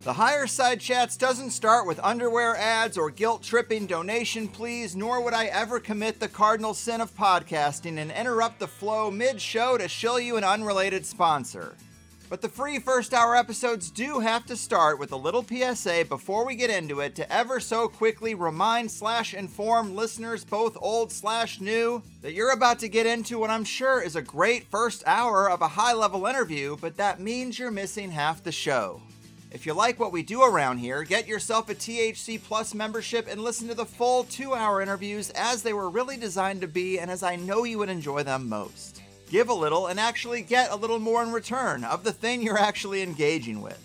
The Higher Side Chats doesn't start with underwear ads or guilt tripping donation pleas, nor would I ever commit the cardinal sin of podcasting and interrupt the flow mid show to shill you an unrelated sponsor. But the free first hour episodes do have to start with a little PSA before we get into it to ever so quickly remind slash inform listeners, both old slash new, that you're about to get into what I'm sure is a great first hour of a high level interview, but that means you're missing half the show. If you like what we do around here, get yourself a THC Plus membership and listen to the full two hour interviews as they were really designed to be and as I know you would enjoy them most. Give a little and actually get a little more in return of the thing you're actually engaging with.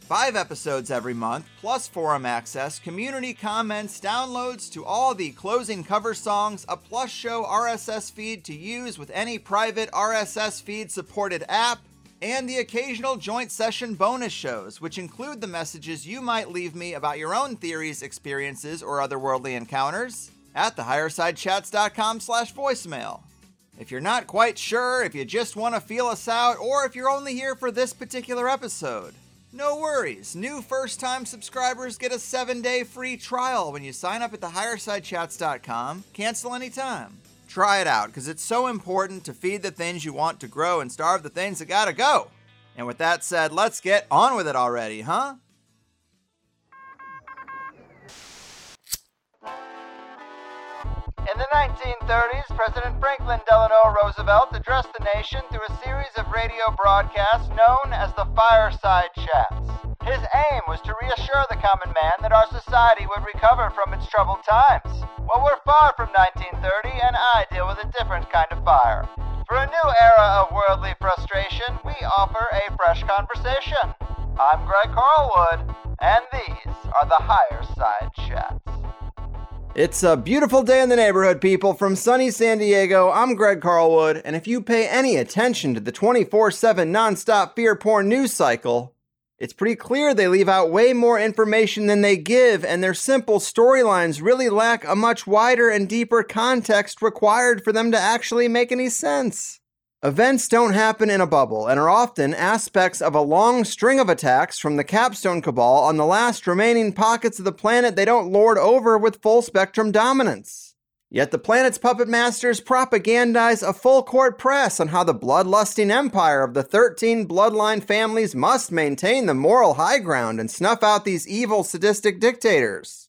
Five episodes every month, plus forum access, community comments, downloads to all the closing cover songs, a plus show RSS feed to use with any private RSS feed supported app, and the occasional joint session bonus shows, which include the messages you might leave me about your own theories, experiences, or otherworldly encounters at thehighersidechats.com slash voicemail. If you're not quite sure, if you just want to feel us out, or if you're only here for this particular episode, no worries. New first time subscribers get a seven day free trial when you sign up at thehighersidechats.com. Cancel anytime. Try it out because it's so important to feed the things you want to grow and starve the things that gotta go. And with that said, let's get on with it already, huh? In the 1930s, President Franklin Delano Roosevelt addressed the nation through a series of radio broadcasts known as the Fireside Chats. His aim was to reassure the common man that our society would recover from its troubled times. Well, we're far from 1930, and I deal with a different kind of fire. For a new era of worldly frustration, we offer a fresh conversation. I'm Greg Carlwood, and these are the Higher Side Chats. It's a beautiful day in the neighborhood, people. From sunny San Diego, I'm Greg Carlwood, and if you pay any attention to the 24 7 nonstop fear porn news cycle, it's pretty clear they leave out way more information than they give, and their simple storylines really lack a much wider and deeper context required for them to actually make any sense. Events don't happen in a bubble and are often aspects of a long string of attacks from the Capstone Cabal on the last remaining pockets of the planet they don't lord over with full spectrum dominance. Yet the planet's puppet masters propagandize a full court press on how the bloodlusting empire of the 13 bloodline families must maintain the moral high ground and snuff out these evil, sadistic dictators.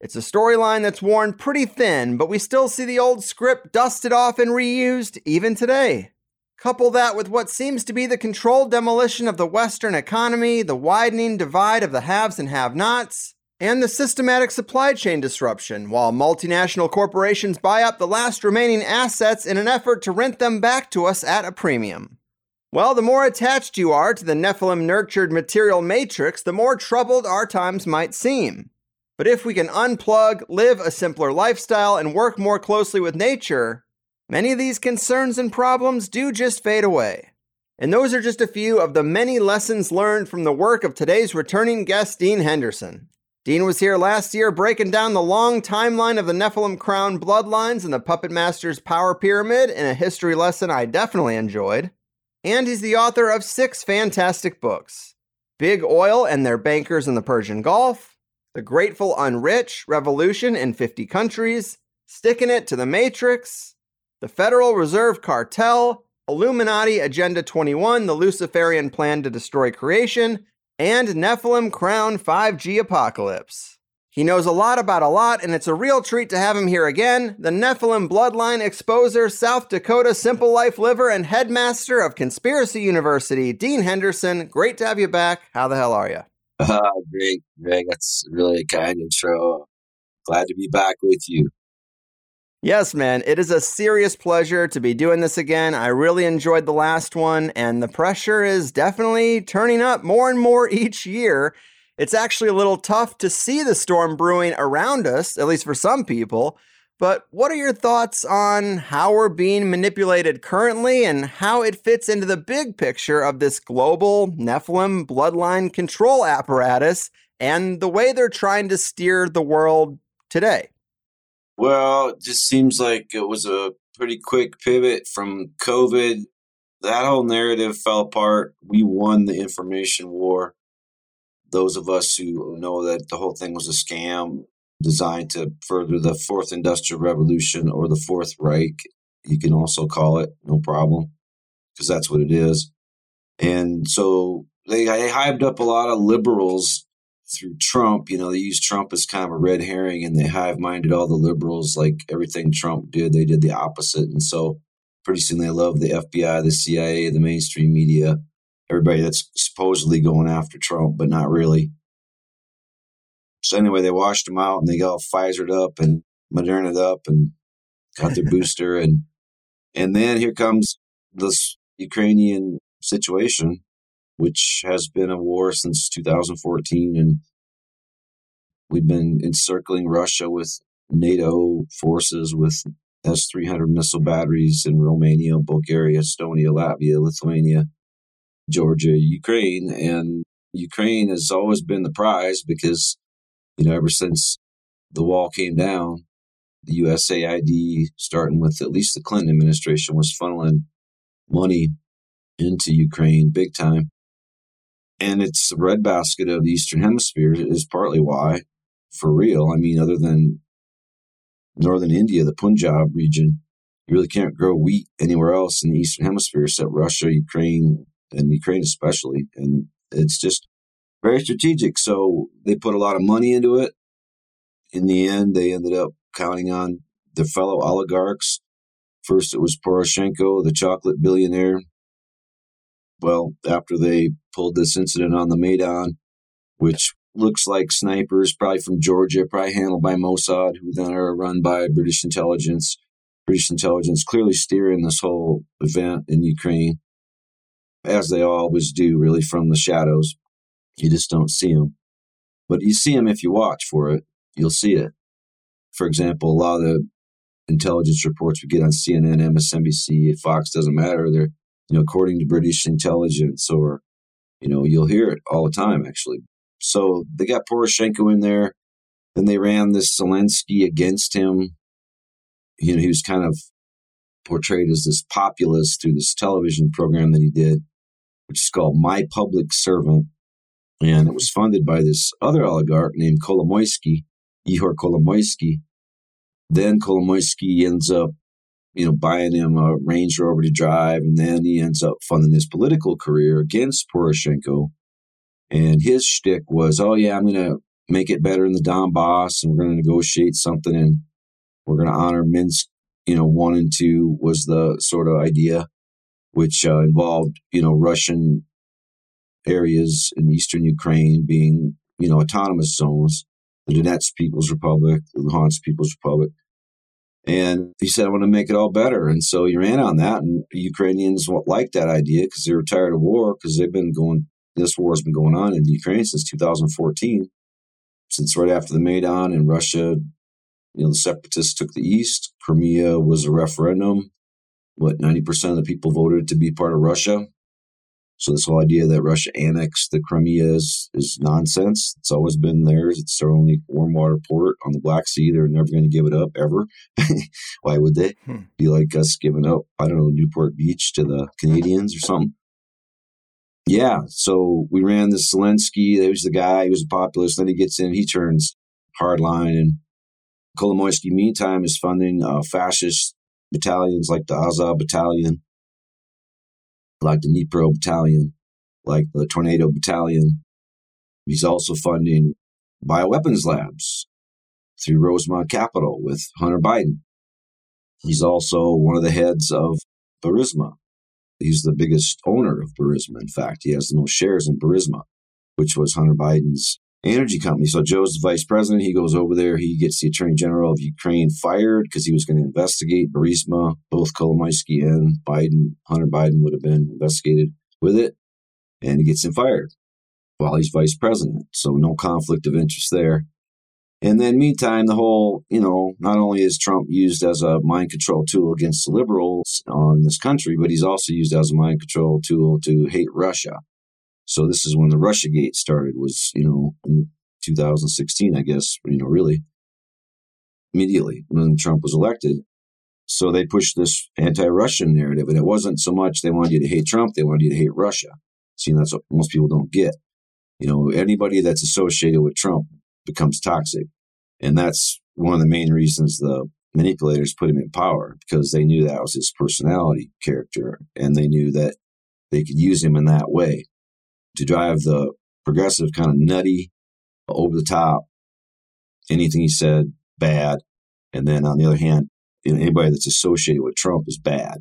It's a storyline that's worn pretty thin, but we still see the old script dusted off and reused even today. Couple that with what seems to be the controlled demolition of the Western economy, the widening divide of the haves and have nots, and the systematic supply chain disruption, while multinational corporations buy up the last remaining assets in an effort to rent them back to us at a premium. Well, the more attached you are to the Nephilim nurtured material matrix, the more troubled our times might seem. But if we can unplug, live a simpler lifestyle, and work more closely with nature, many of these concerns and problems do just fade away. And those are just a few of the many lessons learned from the work of today's returning guest, Dean Henderson. Dean was here last year breaking down the long timeline of the Nephilim crown bloodlines and the Puppet Master's power pyramid in a history lesson I definitely enjoyed. And he's the author of six fantastic books Big Oil and Their Bankers in the Persian Gulf, The Grateful Unrich Revolution in 50 Countries, Sticking It to the Matrix, The Federal Reserve Cartel, Illuminati Agenda 21 The Luciferian Plan to Destroy Creation, and Nephilim Crown 5G Apocalypse. He knows a lot about a lot, and it's a real treat to have him here again. The Nephilim Bloodline Exposer, South Dakota Simple Life Liver, and Headmaster of Conspiracy University, Dean Henderson. Great to have you back. How the hell are you? Uh, great, Greg. That's really a kind intro. Glad to be back with you. Yes, man. It is a serious pleasure to be doing this again. I really enjoyed the last one, and the pressure is definitely turning up more and more each year. It's actually a little tough to see the storm brewing around us, at least for some people. But what are your thoughts on how we're being manipulated currently and how it fits into the big picture of this global Nephilim bloodline control apparatus and the way they're trying to steer the world today? Well, it just seems like it was a pretty quick pivot from COVID. That whole narrative fell apart. We won the information war. those of us who know that the whole thing was a scam designed to further the fourth industrial revolution or the fourth Reich, you can also call it, no problem, because that's what it is. And so they, they hyped up a lot of liberals through Trump. You know, they used Trump as kind of a red herring and they hive minded all the liberals like everything Trump did, they did the opposite. And so pretty soon they love the FBI, the CIA, the mainstream media, everybody that's supposedly going after Trump, but not really. So anyway, they washed him out and they got all Pfizered up and Moderna up and got their booster and and then here comes this Ukrainian situation, which has been a war since 2014, and we've been encircling Russia with NATO forces with S 300 missile batteries in Romania, Bulgaria, Estonia, Latvia, Lithuania, Georgia, Ukraine. And Ukraine has always been the prize because, you know, ever since the wall came down, the USAID, starting with at least the Clinton administration, was funneling money into Ukraine big time. And it's the red basket of the Eastern Hemisphere is partly why, for real. I mean, other than northern India, the Punjab region, you really can't grow wheat anywhere else in the Eastern Hemisphere except Russia, Ukraine, and Ukraine especially. And it's just very strategic. So they put a lot of money into it. In the end, they ended up counting on their fellow oligarchs. First, it was Poroshenko, the chocolate billionaire. Well, after they pulled this incident on the Maidan, which looks like snipers, probably from Georgia, probably handled by Mossad, who then are run by British intelligence. British intelligence clearly steering this whole event in Ukraine, as they always do, really from the shadows. You just don't see them. But you see them if you watch for it, you'll see it for example, a lot of the intelligence reports we get on CNN, MSNBC, Fox doesn't matter. They're, you know, according to mm-hmm. British intelligence, or, you know, you'll hear it all the time, actually. So they got Poroshenko in there. Then they ran this Zelensky against him. You know, he was kind of portrayed as this populist through this television program that he did, which is called My Public Servant. And it was funded by this other oligarch named Kolomoisky, Ihor Kolomoisky. Then Kolomoisky ends up, you know, buying him a Range Rover to drive, and then he ends up funding his political career against Poroshenko. And his shtick was, oh yeah, I'm going to make it better in the Donbass, and we're going to negotiate something, and we're going to honor Minsk. You know, one and two was the sort of idea, which uh, involved, you know, Russian areas in eastern Ukraine being, you know, autonomous zones the Donetsk People's Republic, the Luhansk People's Republic. And he said, I want to make it all better. And so he ran on that. And Ukrainians like that idea because they were tired of war because they've been going, this war has been going on in Ukraine since 2014, since right after the Maidan and Russia, you know, the separatists took the east. Crimea was a referendum. What, 90% of the people voted to be part of Russia. So this whole idea that Russia annexed the Crimea is, is nonsense. It's always been theirs. It's their only warm water port on the Black Sea. They're never going to give it up ever. Why would they? Hmm. Be like us giving up, I don't know, Newport Beach to the Canadians or something. Yeah, so we ran this Zelensky. He was the guy. He was a populist. Then he gets in. He turns hardline. And Kolomoisky, meantime, is funding uh, fascist battalions like the Azov Battalion like the Dnipro Battalion, like the Tornado Battalion. He's also funding bioweapons labs through Rosemont Capital with Hunter Biden. He's also one of the heads of Burisma. He's the biggest owner of Burisma. In fact, he has the most shares in Burisma, which was Hunter Biden's energy company. So Joe's the vice president. He goes over there. He gets the attorney general of Ukraine fired because he was going to investigate Burisma. Both Kolomoisky and Biden, Hunter Biden, would have been investigated with it, and he gets him fired while he's vice president. So no conflict of interest there. And then, meantime, the whole, you know, not only is Trump used as a mind control tool against the liberals in this country, but he's also used as a mind control tool to hate Russia. So this is when the Russia Gate started. Was you know in 2016, I guess. You know, really immediately when Trump was elected. So they pushed this anti-Russian narrative, and it wasn't so much they wanted you to hate Trump; they wanted you to hate Russia. See, that's what most people don't get. You know, anybody that's associated with Trump becomes toxic. And that's one of the main reasons the manipulators put him in power because they knew that was his personality character and they knew that they could use him in that way to drive the progressive kind of nutty over the top anything he said bad and then on the other hand anybody that's associated with trump is bad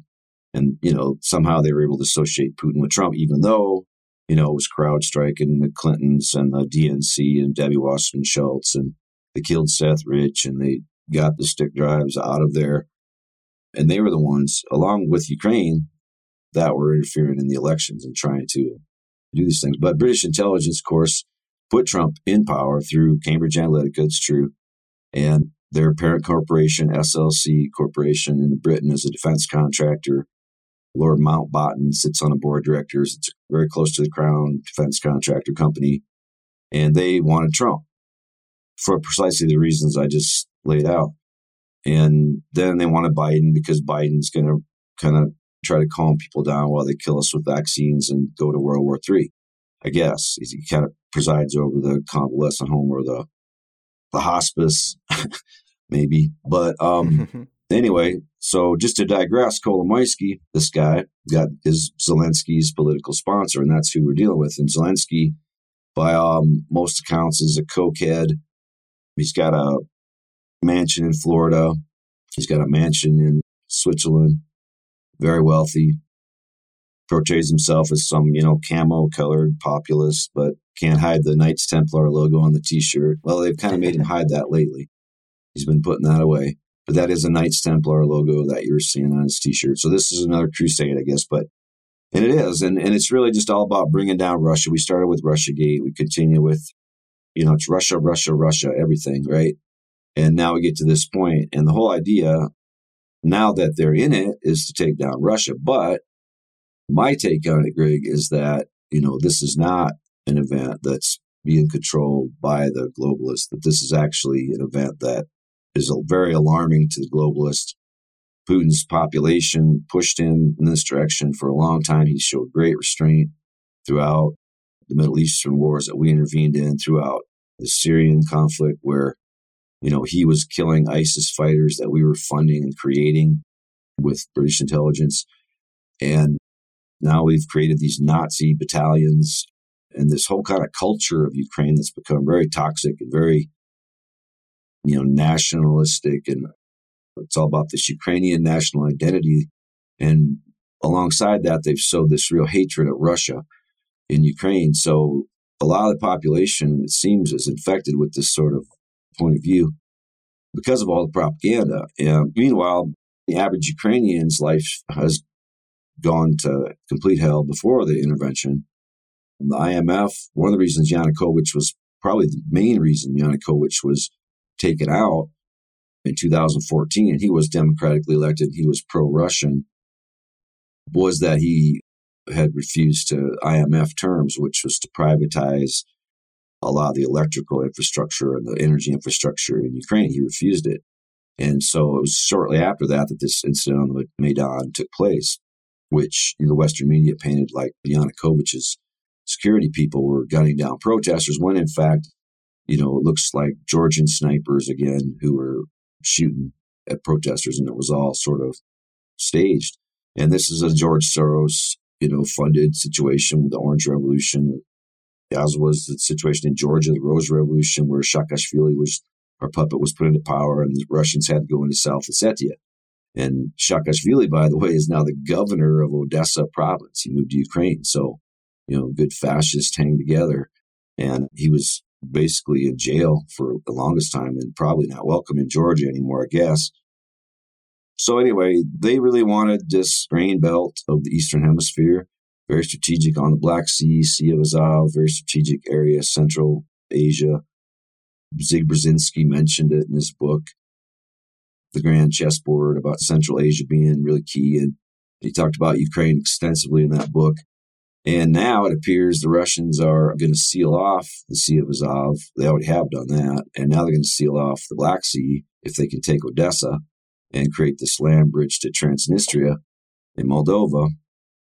and you know somehow they were able to associate putin with trump even though you know it was CrowdStrike and the clintons and the dnc and debbie wasserman schultz and they killed seth rich and they got the stick drives out of there. And they were the ones, along with Ukraine, that were interfering in the elections and trying to do these things. But British intelligence, of course, put Trump in power through Cambridge Analytica, it's true. And their parent corporation, SLC Corporation in Britain, is a defense contractor. Lord Mountbatten sits on a board of directors. It's very close to the Crown defense contractor company. And they wanted Trump for precisely the reasons I just laid out. And then they wanted Biden because Biden's going to kind of try to calm people down while they kill us with vaccines and go to World War III. I guess he kind of presides over the convalescent home or the the hospice, maybe. But um, anyway, so just to digress, Kolomoisky, this guy, got is Zelensky's political sponsor, and that's who we're dealing with. And Zelensky, by um, most accounts, is a cokehead. He's got a mansion in Florida. He's got a mansion in Switzerland. Very wealthy. Portrays himself as some, you know, camo colored populist, but can't hide the Knights Templar logo on the t shirt. Well, they've kind of made him hide that lately. He's been putting that away. But that is a Knights Templar logo that you're seeing on his t shirt. So this is another crusade, I guess. But and it is, and, and it's really just all about bringing down Russia. We started with Russia Gate. We continue with, you know, it's Russia, Russia, Russia, everything, right? And now we get to this point, and the whole idea now that they're in it is to take down Russia. But my take on it, Greg, is that, you know, this is not an event that's being controlled by the globalists, that this is actually an event that is very alarming to the globalists. Putin's population pushed him in this direction for a long time. He showed great restraint throughout the Middle Eastern wars that we intervened in, throughout the Syrian conflict, where you know, he was killing ISIS fighters that we were funding and creating with British intelligence. And now we've created these Nazi battalions and this whole kind of culture of Ukraine that's become very toxic and very, you know, nationalistic. And it's all about this Ukrainian national identity. And alongside that, they've sowed this real hatred of Russia in Ukraine. So a lot of the population, it seems, is infected with this sort of point of view because of all the propaganda. And meanwhile, the average Ukrainian's life has gone to complete hell before the intervention. And the IMF, one of the reasons Yanukovych was probably the main reason Yanukovych was taken out in 2014, and he was democratically elected, he was pro Russian, was that he had refused to IMF terms, which was to privatize a lot of the electrical infrastructure and the energy infrastructure in Ukraine. He refused it. And so it was shortly after that that this incident on the Maidan took place, which the Western media painted like Yanukovych's security people were gunning down protesters, when in fact, you know, it looks like Georgian snipers again who were shooting at protesters, and it was all sort of staged. And this is a George Soros, you know, funded situation with the Orange Revolution, as was the situation in Georgia, the Rose Revolution, where Saakashvili was, our puppet was put into power and the Russians had to go into South Ossetia. And Saakashvili, by the way, is now the governor of Odessa province. He moved to Ukraine. So, you know, good fascists hang together. And he was basically in jail for the longest time and probably not welcome in Georgia anymore, I guess. So anyway, they really wanted this grain belt of the Eastern Hemisphere very strategic on the Black Sea, Sea of Azov, very strategic area, Central Asia. Zig Brzezinski mentioned it in his book, The Grand Chessboard, about Central Asia being really key. And he talked about Ukraine extensively in that book. And now it appears the Russians are going to seal off the Sea of Azov. They already have done that. And now they're going to seal off the Black Sea if they can take Odessa and create this land bridge to Transnistria in Moldova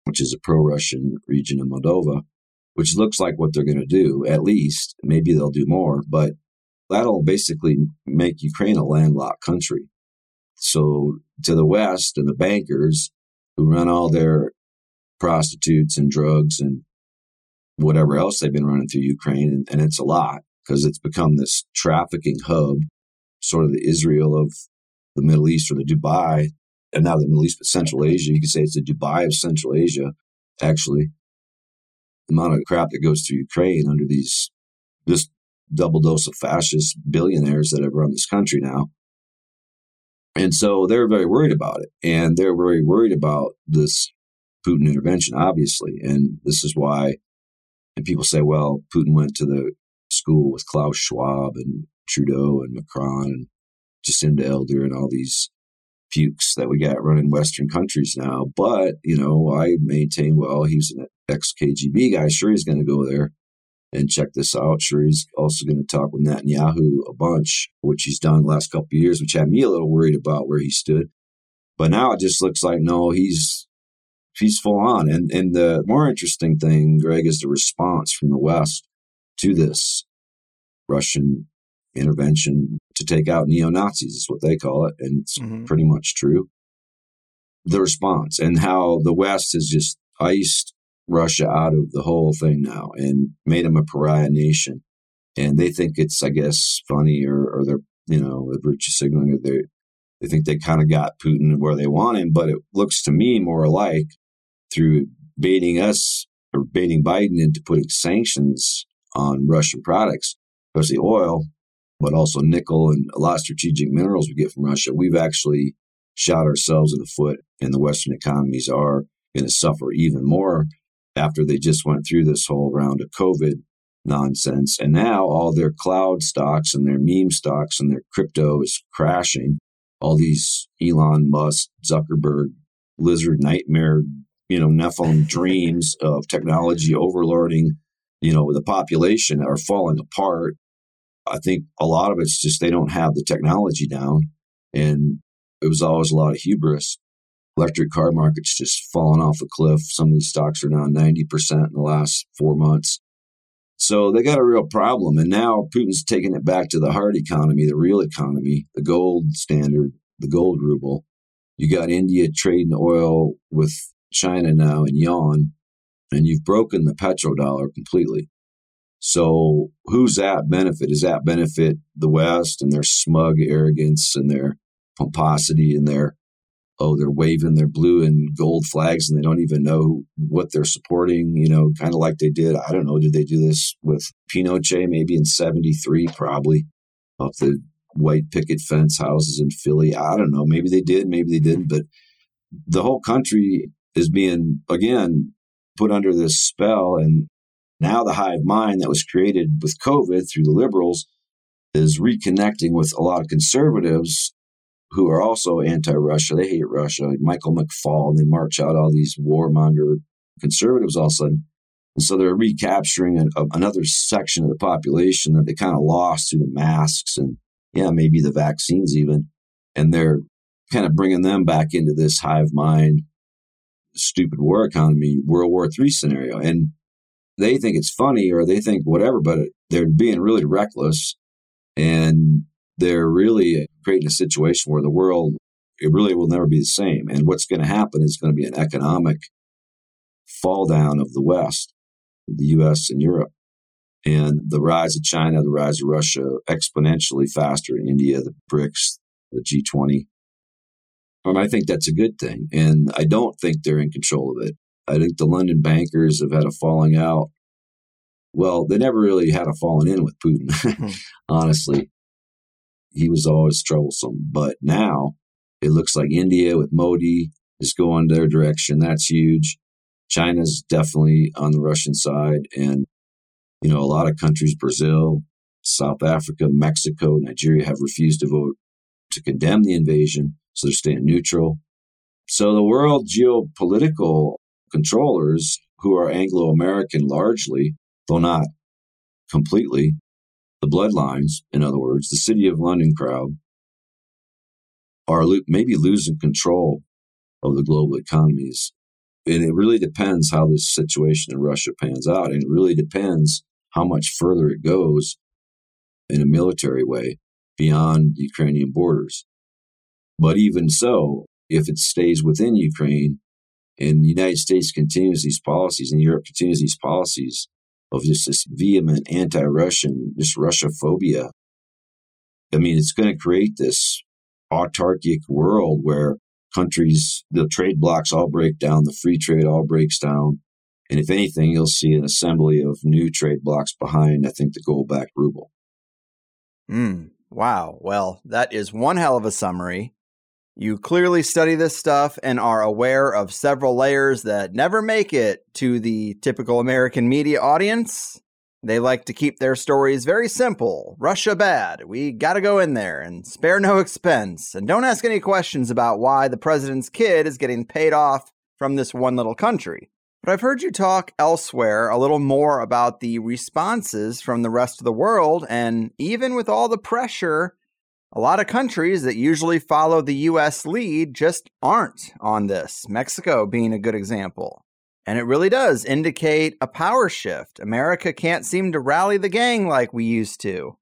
which is a pro Russian region of Moldova. which looks like what they're going to do, at least. Maybe they'll do more, but that'll basically make Ukraine a landlocked country. So to the West and the bankers who run all their prostitutes and drugs and whatever else they've been running through Ukraine, and, and it's a lot because it's become this trafficking hub, sort of the Israel of the Middle East or the Dubai, and now the Middle East, but Central Asia. You could say it's the Dubai of Central Asia, actually. The amount of crap that goes through Ukraine under these this double dose of fascist billionaires that have run this country now. And so they're very worried about it. And they're very worried about this Putin intervention, obviously. And this is why, and people say, well, Putin went to the school with Klaus Schwab and Trudeau and Macron and Jacinda Elder and all these pukes that we got running Western countries now. But, you know, I maintain, well, he's an ex KGB guy. Sure, he's going to go there and check this out. Sure, he's also going to talk with Netanyahu a bunch, which he's done the last couple years, which had me a little worried about where he stood. But now it just looks like no, he's he's full on. And and the more interesting thing, Greg, is the response from the West to this Russian intervention to take out neo Nazis, is what they call it. And it's mm-hmm. pretty much true. The response and how the West has just iced Russia out of the whole thing now and made them a pariah nation. And they think it's, I guess, funny or, or they're, you know, the virtue signaling. They they think they kind of got Putin where they want him, but it looks to me more like through baiting us or baiting Biden into putting sanctions on Russian products, especially oil, but also nickel and a lot of strategic minerals we get from Russia. We've actually shot ourselves in the foot, and the Western economies are going to suffer even more after they just went through this whole round of COVID nonsense. And now all their cloud stocks and their meme stocks and their crypto is crashing. All these Elon Musk, Zuckerberg, lizard nightmare, you know, Nephilim dreams of technology overlording, you know, the population are falling apart. I think a lot of it's just they don't have the technology down. And it was always a lot of hubris electric car market's just falling off a cliff. Some of these stocks are now 90% in the last four months. So they got a real problem. And now Putin's taking it back to the hard economy, the real economy, the gold standard, the gold ruble. You got India trading oil with China now in yuan, and you've broken the petrodollar completely. So who's that benefit? Does that benefit the West and their smug arrogance and their pomposity and their oh, they're waving their blue and gold flags and they don't even know what they're supporting, you know, kind of like they did. I don't know. Did they do this with Pinochet maybe in 73, probably up the white picket fence houses in Philly? I don't know. Maybe they did, maybe they didn't. But the whole country is being, again, put under this spell. And now the hive mind that was created with COVID through the liberals is reconnecting with a lot of conservatives who are also anti-Russia. They hate Russia. Michael McFaul, and they march out all these warmonger conservatives all of a sudden. And so they're recapturing a, another section of the population that they kind of lost through the masks and, yeah, maybe the vaccines even. And they're kind of bringing them back into this hive mind, stupid war economy, World War III scenario. And they think it's funny or they think whatever, but they're being really reckless. And they're really creating a situation where the world it really will never be the same. And what's going to happen is going to be an economic fall down of the West, the U.S. and Europe, and the rise of China, the rise of Russia exponentially faster in India, the BRICS, the G20. And I think that's a good thing. And I don't think they're in control of it. I think the London bankers have had a falling out. Well, they never really had a falling in with Putin, hmm. honestly he was always troublesome. But now it looks like India with Modi is going their direction. That's huge. China's definitely on the Russian side. And, you know, a lot of countries, Brazil, South Africa, Mexico, Nigeria have refused to vote to condemn the invasion. So they're staying neutral. So the world geopolitical controllers, who are Anglo American largely, though not completely, the bloodlines, in other words, the City of London crowd, are lo- maybe losing control of the global economies. And it really depends how this situation in Russia pans out. And it really depends how much further it goes in a military way beyond Ukrainian borders. But even so, if it stays within Ukraine and the United States continues these policies and Europe continues these policies of just this vehement anti-Russian, this Russia phobia, I mean, it's going to create this autarkic world where countries, the trade blocks all break down, the free trade all breaks down. And if anything, you'll see an assembly of new trade blocks behind, I think, the gold backed ruble. Mm, wow. Well, that is one hell of a summary. You clearly study this stuff and are aware of several layers that never make it to the typical American media audience. They like to keep their stories very simple. Russia bad. We gotta go in there and spare no expense. And don't ask any questions about why the president's kid is getting paid off from this one little country. But I've heard you talk elsewhere a little more about the responses from the rest of the world. And even with all the pressure, a lot of countries that usually follow the US lead just aren't on this, Mexico being a good example. And it really does indicate a power shift. America can't seem to rally the gang like we used to.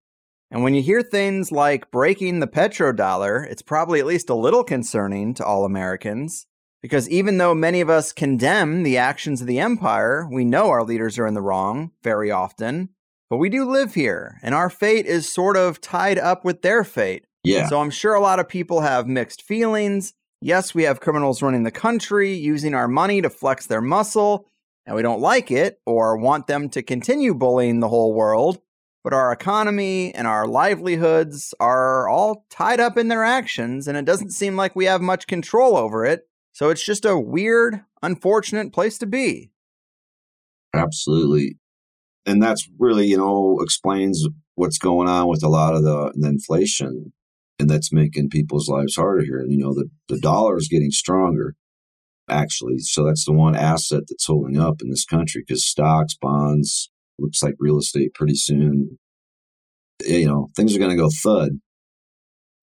And when you hear things like breaking the petrodollar, it's probably at least a little concerning to all Americans. Because even though many of us condemn the actions of the empire, we know our leaders are in the wrong very often. But we do live here, and our fate is sort of tied up with their fate. Yeah. So I'm sure a lot of people have mixed feelings. Yes, we have criminals running the country, using our money to flex their muscle, and we don't like it or want them to continue bullying the whole world. But our economy and our livelihoods are all tied up in their actions, and it doesn't seem like we have much control over it. So it's just a weird, unfortunate place to be. Absolutely. And that's really, you know, explains what's going on with a lot of the, the inflation and that's making people's lives harder here. And, you know, the, the dollar is getting stronger, actually. So that's the one asset that's holding up in this country because stocks, bonds, looks like real estate pretty soon, eh, you know, things are going to go thud.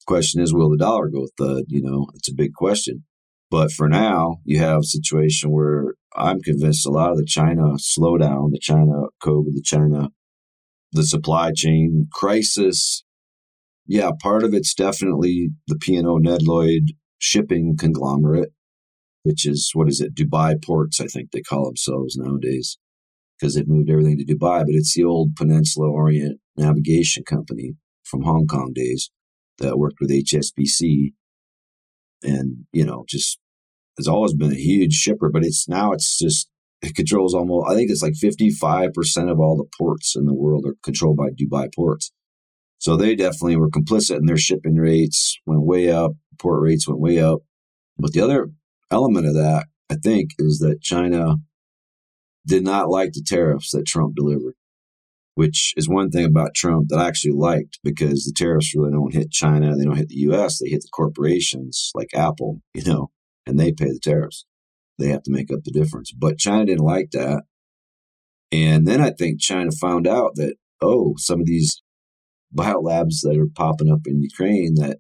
Question is, will the dollar go thud? You know, it's a big question. But for now, you have a situation where I'm convinced a lot of the China slowdown, the China COVID, the China, the supply chain crisis, yeah, part of it's definitely the P&O Nedlloyd shipping conglomerate, which is, what is it, Dubai Ports, I think they call themselves nowadays, because they've moved everything to Dubai. But it's the old Peninsula Orient Navigation Company from Hong Kong days that worked with HSBC. And, you know, just has always been a huge shipper, but it's now it's just, it controls almost, I think it's like 55% of all the ports in the world are controlled by Dubai Ports. So they definitely were complicit in their shipping rates went way up, port rates went way up. But the other element of that, I think, is that China did not like the tariffs that Trump delivered, which is one thing about Trump that I actually liked because the tariffs really don't hit China, they don't hit the US, they hit the corporations like Apple, you know, and they pay the tariffs. They have to make up the difference. But China didn't like that. And then I think China found out that, oh, some of these biolabs that are popping up in Ukraine that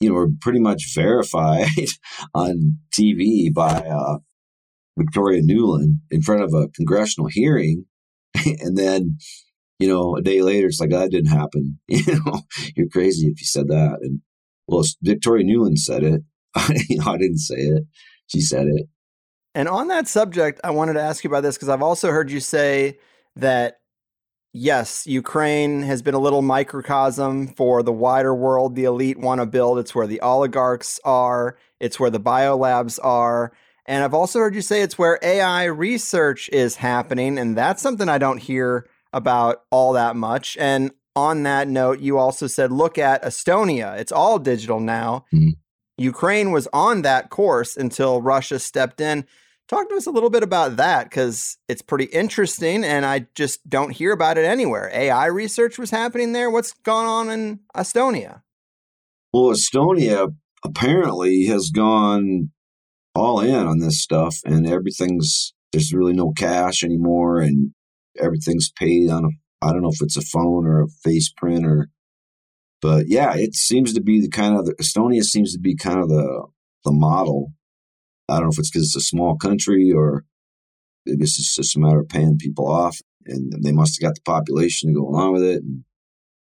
you know are pretty much verified on TV by uh, Victoria Nuland in front of a congressional hearing, and then you know a day later it's like that didn't happen. You know, you're crazy if you said that. And well, Victoria Nuland said it. You know, I didn't say it. She said it. And on that subject, I wanted to ask you about this because I've also heard you say that yes, Ukraine has been a little microcosm for the wider world the elite want to build. It's where the oligarchs are, it's where the biolabs are. And I've also heard you say it's where AI research is happening. And that's something I don't hear about all that much. And on that note, you also said look at Estonia. It's all digital now. Mm-hmm. Ukraine was on that course until Russia stepped in. Talk to us a little bit about that because it's pretty interesting and I just don't hear about it anywhere. AI research was happening there. What's gone on in Estonia? Well, Estonia apparently has gone all in on this stuff and everything's, there's really no cash anymore and everything's paid on a, I don't know if it's a phone or a face print or, but yeah, it seems to be the kind of, the, Estonia seems to be kind of the, the model I don't know if it's because it's a small country or I guess it's just a matter of paying people off, and they must have got the population to go along with it. And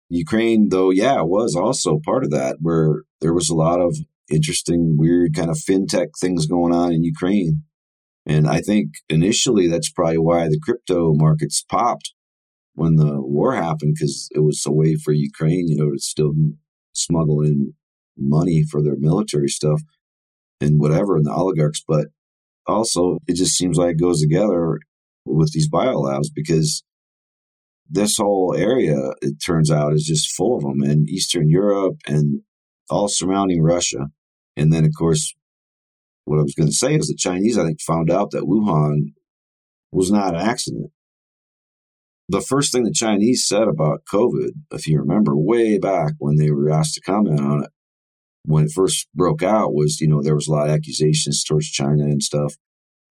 Ukraine, though, yeah, was also part of that, where there was a lot of interesting, weird kind of fintech things going on in Ukraine. And I think initially that's probably why the crypto markets popped when the war happened, because it was a way for Ukraine, you know, to still smuggle in money for their military stuff and whatever, and the oligarchs. But also, it just seems like it goes together with these biolabs because this whole area, it turns out, is just full of them in Eastern Europe and all surrounding Russia. And then, of course, what I was going to say is the Chinese, I think, found out that Wuhan was not an accident. The first thing the Chinese said about COVID, if you remember way back when they were asked to comment on it, when it first broke out, was, you know, there was a lot of accusations towards China and stuff,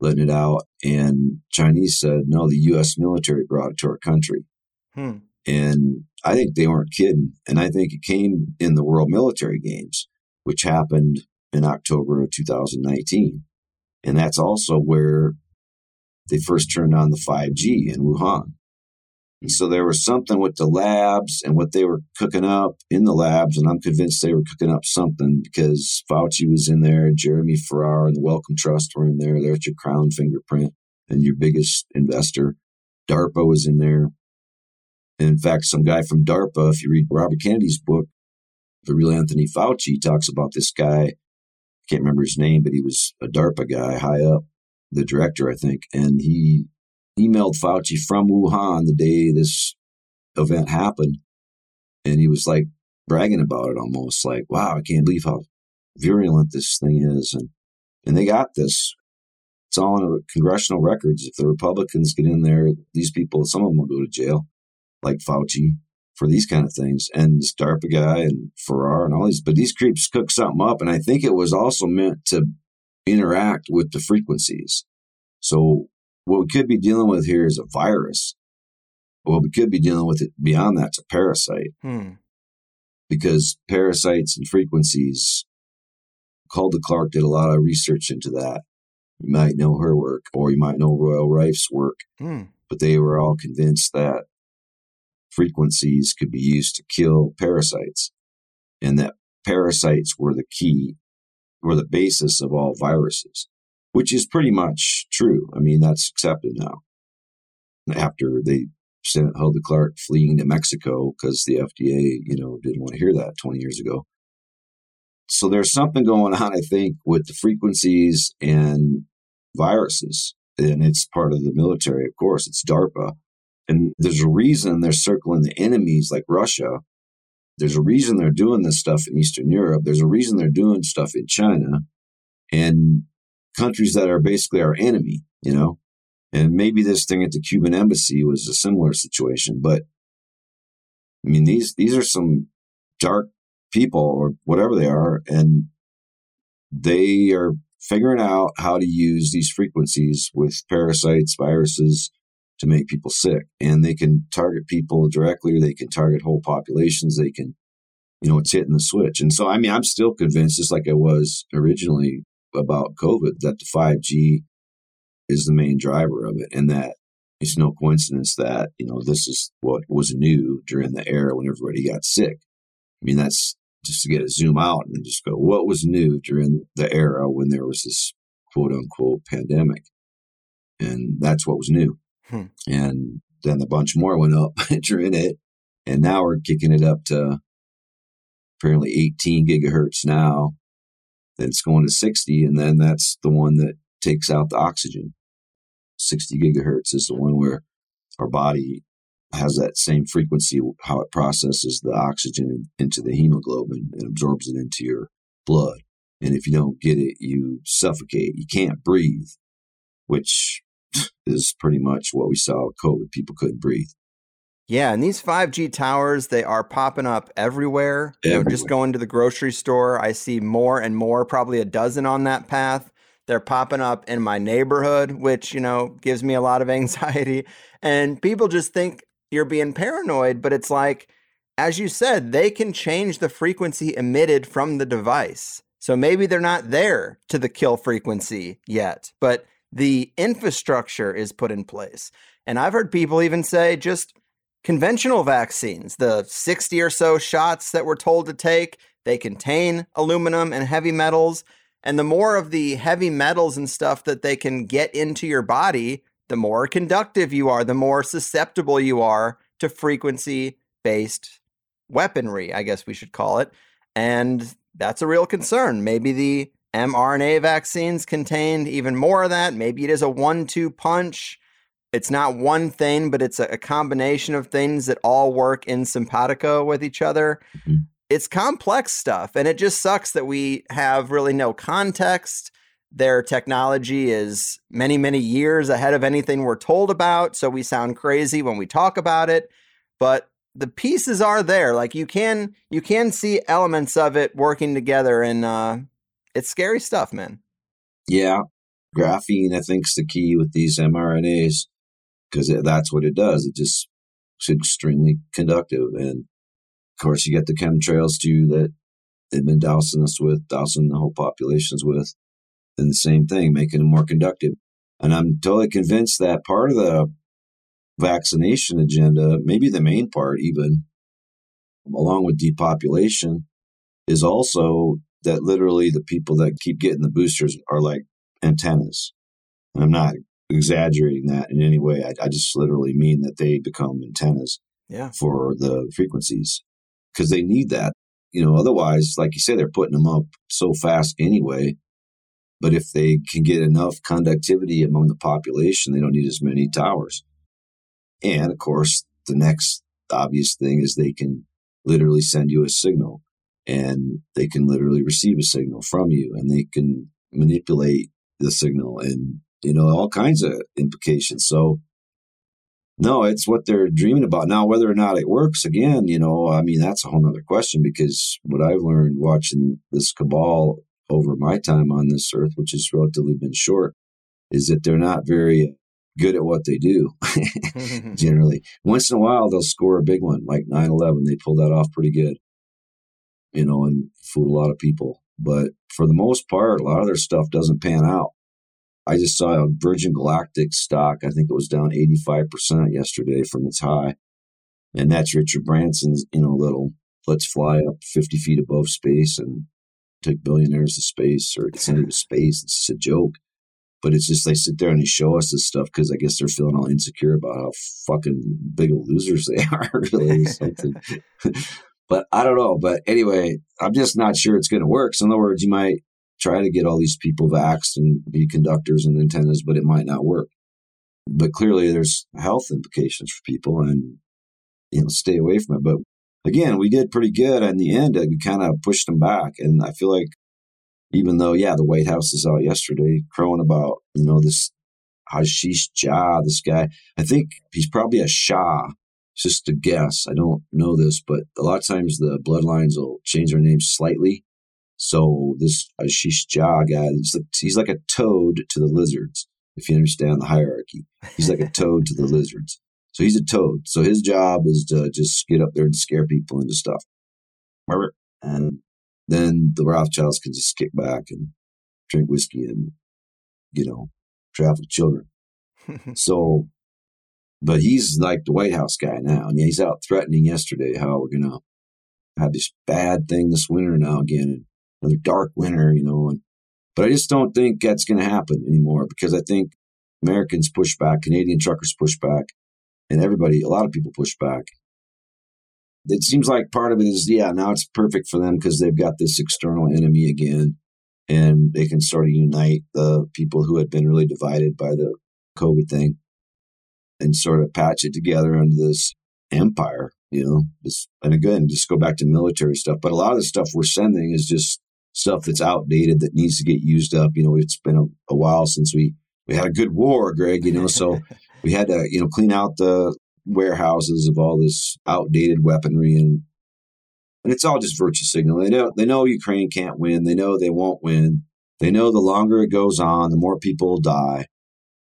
letting it out. And Chinese said, no, the U.S. military brought it to our country. Hmm. And I think they weren't kidding. And I think it came in the World Military Games, which happened in October of 2019. And that's also where they first turned on the 5G in Wuhan. And so there was something with the labs and what they were cooking up in the labs. And I'm convinced they were cooking up something because Fauci was in there, Jeremy Farrar and the Wellcome Trust were in there. There's your crown fingerprint and your biggest investor. DARPA was in there. And in fact, some guy from DARPA, if you read Robert Kennedy's book, The Real Anthony Fauci, talks about this guy. I can't remember his name, but he was a DARPA guy high up, the director, I think. And he emailed Fauci from Wuhan the day this event happened. And he was like bragging about it almost like, wow, I can't believe how virulent this thing is. And, and they got this. It's all in congressional records. If the Republicans get in there, these people, some of them will go to jail like Fauci for these kind of things, and this DARPA guy and Farrar and all these. But these creeps cook something up, and I think it was also meant to interact with the frequencies. So what we could be dealing with here is a virus. What we could be dealing with it beyond that's a parasite. Hmm. Because parasites and frequencies, Hulda Clark did a lot of research into that. You might know her work, or you might know Royal Rife's work, hmm. but they were all convinced that frequencies could be used to kill parasites, and that parasites were the key, were the basis of all viruses, which is pretty much true. I mean, that's accepted now. After they sent Hulda Clark fleeing to Mexico because the FDA, you know, didn't want to hear that 20 years ago. So there's something going on, I think, with the frequencies and viruses. And it's part of the military, of course. It's DARPA, and there's a reason they're circling the enemies like Russia. There's a reason they're doing this stuff in Eastern Europe. There's a reason they're doing stuff in China and countries that are basically our enemy, you know? And maybe this thing at the Cuban embassy was a similar situation, but I mean, these, these are some dark people or whatever they are, and they are figuring out how to use these frequencies with parasites, viruses, to make people sick. And they can target people directly or they can target whole populations. They can, you know, it's hitting the switch. And so, I mean, I'm still convinced, just like I was originally about COVID, that the 5G is the main driver of it and that it's no coincidence that, you know, this is what was new during the era when everybody got sick. I mean, that's just to get a zoom out and just go, what was new during the era when there was this quote unquote pandemic? And that's what was new. Hmm. And then a bunch more went up during it. And now we're kicking it up to apparently 18 gigahertz now. Then it's going to 60. And then that's the one that takes out the oxygen. 60 gigahertz is the one where our body has that same frequency, how it processes the oxygen into the hemoglobin and absorbs it into your blood. And if you don't get it, you suffocate. You can't breathe, which is pretty much what we saw with COVID. People couldn't breathe. Yeah, and these 5G towers, they are popping up everywhere. everywhere. You know, just going to the grocery store, I see more and more, probably a dozen on that path. They're popping up in my neighborhood, which, you know, gives me a lot of anxiety. And people just think you're being paranoid, but it's like, as you said, they can change the frequency emitted from the device. So maybe they're not there to the kill frequency yet, but the infrastructure is put in place. And I've heard people even say just conventional vaccines, the 60 or so shots that we're told to take, they contain aluminum and heavy metals. And the more of the heavy metals and stuff that they can get into your body, the more conductive you are, the more susceptible you are to frequency based weaponry, I guess we should call it. And that's a real concern. Maybe the mRNA vaccines contained even more of that. Maybe it is a one two punch. It's not one thing, but it's a, combination of things that all work in simpatico with each other. Mm-hmm. It's complex stuff. And it just sucks that we have really no context. Their technology is many, many years ahead of anything we're told about. So we sound crazy when we talk about it. But the pieces are there. Like you can you can see elements of it working together and uh it's scary stuff, man. Yeah. Graphene, I think, is the key with these mRNAs because that's what it does. It just is extremely conductive. And of course, you get the chemtrails too that they've been dousing us with, dousing the whole populations with. And the same thing, making them more conductive. And I'm totally convinced that part of the vaccination agenda, maybe the main part even, along with depopulation, is also that literally the people that keep getting the boosters are like antennas. And I'm not exaggerating that in any way. I, I just literally mean that they become antennas yeah. for the frequencies because they need that. You know, otherwise, like you say, they're putting them up so fast anyway. But if they can get enough conductivity among the population, they don't need as many towers. And of course, the next obvious thing is they can literally send you a signal and they can literally receive a signal from you and they can manipulate the signal and you know all kinds of implications so no it's what they're dreaming about now whether or not it works again you know i mean that's a whole nother question because what i've learned watching this cabal over my time on this earth which has relatively been short is that they're not very good at what they do generally once in a while they'll score a big one like 9-11 they pull that off pretty good you know, and fool a lot of people. But for the most part, a lot of their stuff doesn't pan out. I just saw a Virgin Galactic stock. I think it was down 85% yesterday from its high. And that's Richard Branson's, you know, little let's fly up 50 feet above space and take billionaires to space or send them to space. It's just a joke. But it's just they sit there and they show us this stuff because I guess they're feeling all insecure about how fucking big of losers they are, really, something. But I don't know. But anyway, I'm just not sure it's going to work. So in other words, you might try to get all these people vaxxed and be conductors and antennas, but it might not work. But clearly there's health implications for people and, you know, stay away from it. But again, we did pretty good in the end. We kind of pushed them back. And I feel like even though, yeah, the White House is out yesterday crowing about, you know, this Ashish Jha, this guy, I think he's probably a Shah it's just a guess. I don't know this, but a lot of times the bloodlines will change their names slightly. So this Ashish Jha guy, he's like, he's like a toad to the lizards, if you understand the hierarchy. He's like a toad to the lizards. So he's a toad. So his job is to just get up there and scare people into stuff. And then the Rothschilds can just kick back and drink whiskey and, you know, traffic children. so but he's like the White House guy now. And he's out threatening yesterday how we're going to have this bad thing this winter now again, another dark winter, you know. And, but I just don't think that's going to happen anymore because I think Americans push back, Canadian truckers push back, and everybody, a lot of people push back. It seems like part of it is, yeah, now it's perfect for them because they've got this external enemy again and they can sort of unite the people who had been really divided by the COVID thing and sort of patch it together under this empire, you know. This, and again, just go back to military stuff. But a lot of the stuff we're sending is just stuff that's outdated that needs to get used up. You know, it's been a, a while since we we had a good war, Greg. You know, so we had to you know clean out the warehouses of all this outdated weaponry and and it's all just virtue signaling. They know they know Ukraine can't win. They know they won't win. They know the longer it goes on, the more people die.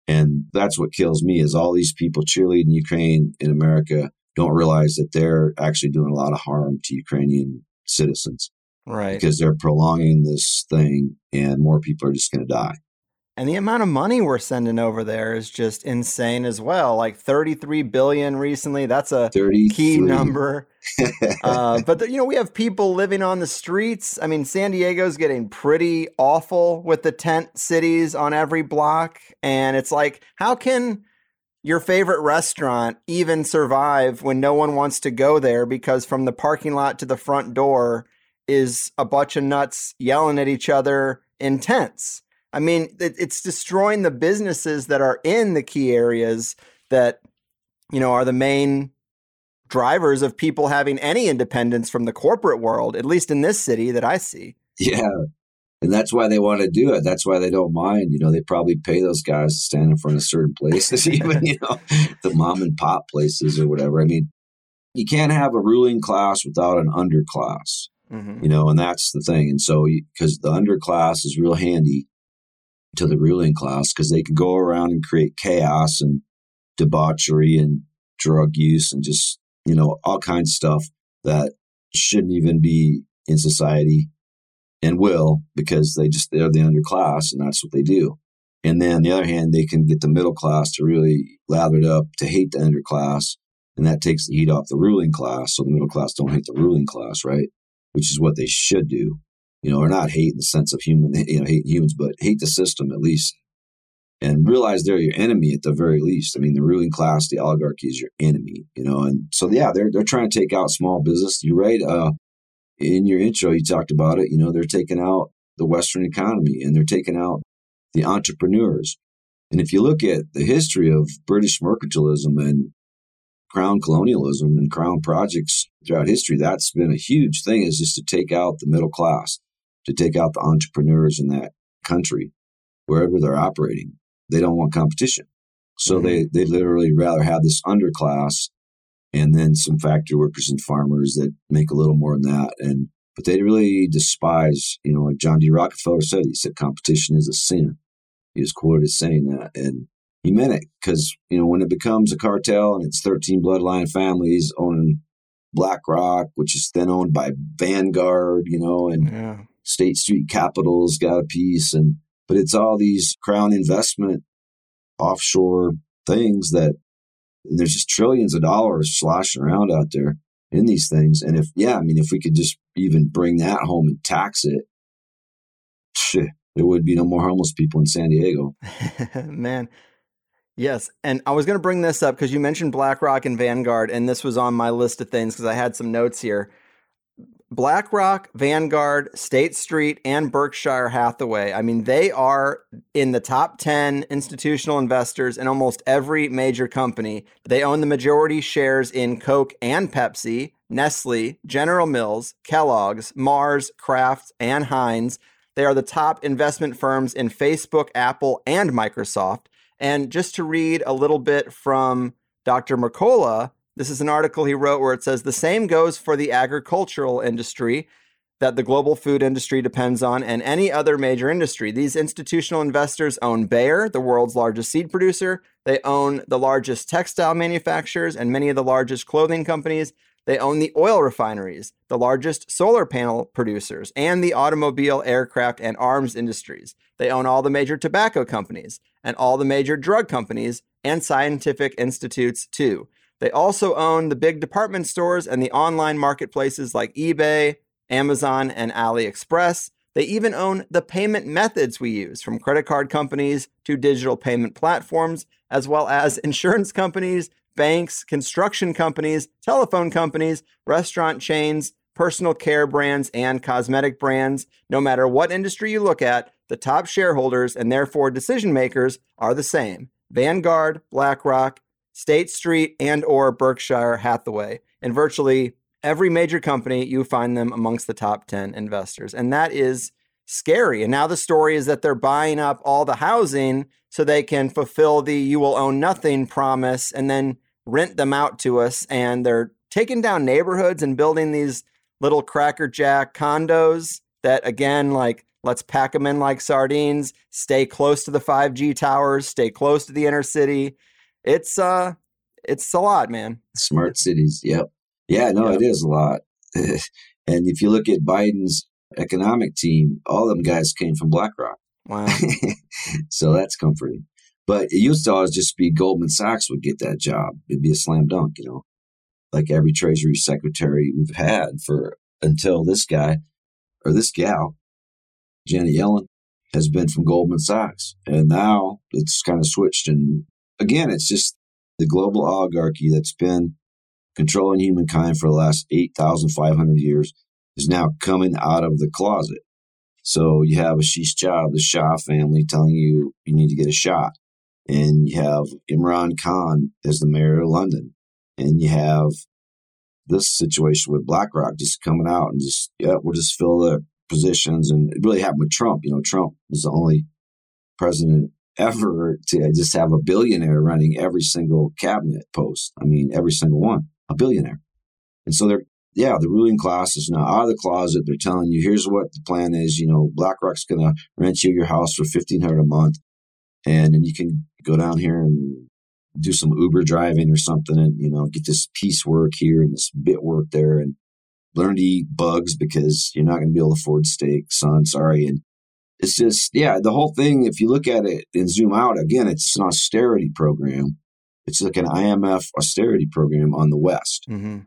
And that's what kills me is all these people cheerleading Ukraine in America don't realize that they're actually doing a lot of harm to Ukrainian citizens. Right. Because they're prolonging this thing and more people are just going to die. And the amount of money we're sending over there is just insane as well. Like 33 billion recently. That's a 33. key number. uh, but the, you know, we have people living on the streets. I mean, San Diego's getting pretty awful with the tent cities on every block, and it's like, how can your favorite restaurant even survive when no one wants to go there because from the parking lot to the front door is a bunch of nuts yelling at each other in tents? I mean, it, it's destroying the businesses that are in the key areas that you know are the main drivers of people having any independence from the corporate world, at least in this city that I see. Yeah. And that's why they want to do it. That's why they don't mind. You know, they probably pay those guys to stand in front of certain places, even, you know, the mom and pop places or whatever. I mean, you can't have a ruling class without an underclass, mm-hmm. you know, and that's the thing. And so, because the underclass is real handy to the ruling class because they can go around and create chaos and debauchery and drug use and just you know, all kinds of stuff that shouldn't even be in society and will because they just they're the underclass and that's what they do. And then on the other hand, they can get the middle class to really lather it up to hate the underclass, and that takes the heat off the ruling class. So the middle class don't hate the ruling class, right? Which is what they should do, you know, or not hate in the sense of human, you know, hate humans, but hate the system at least and realize they're your enemy at the very least. I mean, the ruling class, the oligarchy is your enemy, you know. And so, yeah, they're they're trying to take out small business. You're right. Uh, in your intro, you talked about it. You know, they're taking out the Western economy and they're taking out the entrepreneurs. And if you look at the history of British mercantilism and crown colonialism and crown projects throughout history, that's been a huge thing is just to take out the middle class, to take out the entrepreneurs in that country, wherever they're operating they don't want competition. So mm-hmm. they, they literally rather have this underclass and then some factory workers and farmers that make a little more than that. And, but they really despise, you know, like John D. Rockefeller said, he said competition is a sin. He was quoted as saying that. And he meant it because, you know, when it becomes a cartel and it's 13 bloodline families owning BlackRock, which is then owned by Vanguard, you know, and yeah. State Street Capital's got a piece and but it's all these crown investment offshore things that there's just trillions of dollars sloshing around out there in these things. And if, yeah, I mean, if we could just even bring that home and tax it, shit, there would be no more homeless people in San Diego. Man. Yes. And I was going to bring this up because you mentioned BlackRock and Vanguard, and this was on my list of things because I had some notes here. BlackRock, Vanguard, State Street, and Berkshire Hathaway. I mean, they are in the top 10 institutional investors in almost every major company. They own the majority shares in Coke and Pepsi, Nestle, General Mills, Kellogg's, Mars, Kraft, and Heinz. They are the top investment firms in Facebook, Apple, and Microsoft. And just to read a little bit from Dr. Mercola, this is an article he wrote where it says the same goes for the agricultural industry that the global food industry depends on and any other major industry. These institutional investors own Bayer, the world's largest seed producer. They own the largest textile manufacturers and many of the largest clothing companies. They own the oil refineries, the largest solar panel producers, and the automobile, aircraft, and arms industries. They own all the major tobacco companies and all the major drug companies and scientific institutes, too. They also own the big department stores and the online marketplaces like eBay, Amazon, and AliExpress. They even own the payment methods we use, from credit card companies to digital payment platforms, as well as insurance companies, banks, construction companies, telephone companies, restaurant chains, personal care brands, and cosmetic brands. No matter what industry you look at, the top shareholders and therefore decision makers are the same Vanguard, BlackRock, State Street and or Berkshire Hathaway. And virtually every major company, you find them amongst the top 10 investors. And that is scary. And now the story is that they're buying up all the housing so they can fulfill the you will own nothing promise and then rent them out to us. And they're taking down neighborhoods and building these little crackerjack condos that, again, like, let's pack them in like sardines, stay close to the 5G towers, stay close to the inner city it's uh it's a lot, man. Smart cities. Yep. Yeah, no, yep. it is a lot. and if you look at Biden's economic team, all them guys came from BlackRock. Wow. so that's comforting. But it used to always just be Goldman Sachs would get that job. It'd be a slam dunk, you know, like every Treasury Secretary we've had for until this guy or this gal, Janet Yellen, has been from Goldman Sachs. And now it's kind of switched. And again, it's just the global oligarchy that's been controlling humankind for the last 8,500 years is now coming out of the closet. So you have Ashish Jha, the Shah family, telling you you need to get a shot. And you have Imran Khan as the mayor of London. And you have this situation with BlackRock just coming out and just, yeah, we'll just fill the positions. And it really happened with Trump. You know, Trump was the only president ever to just have a billionaire running every single cabinet post. I mean, every single one, a billionaire. And so they're, yeah, the ruling class is now out of the closet. They're telling you, here's what the plan is. You know, BlackRock's going to rent you your house for fifteen hundred a month, and then you can go down here and do some Uber driving or something, and you know, get this piece work here and this bit work there, and learn to eat bugs because you're not going to be able to afford steak, son. Sorry, and it's just yeah, the whole thing. If you look at it and zoom out again, it's an austerity program. It's like an IMF austerity program on the West. Mm-hmm.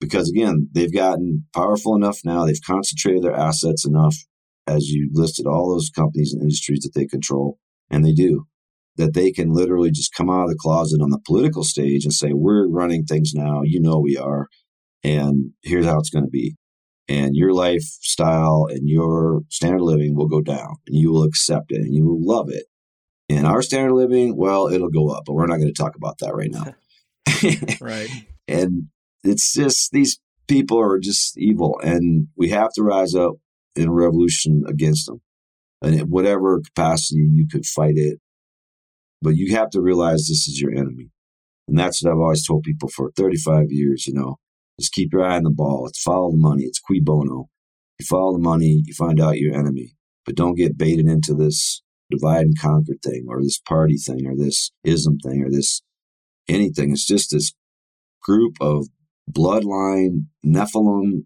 Because again, they've gotten powerful enough now. They've concentrated their assets enough, as you listed all those companies and industries that they control, and they do, that they can literally just come out of the closet on the political stage and say, "We're running things now. You know we are, and here's how it's going to be." and your lifestyle and your standard of living will go down and you will accept it and you will love it. And our standard of living, well, it'll go up, but we're not going to talk about that right now. right. And it's just these people are just evil and we have to rise up in a revolution against them. And in whatever capacity you could fight it, but you have to realize this is your enemy. And that's what I've always told people for 35 years, you know, just keep your eye on the ball. It's follow the money. It's cui bono. You follow the money, you find out your enemy. But don't get baited into this divide and conquer thing or this party thing or this ism thing or this anything. It's just this group of bloodline Nephilim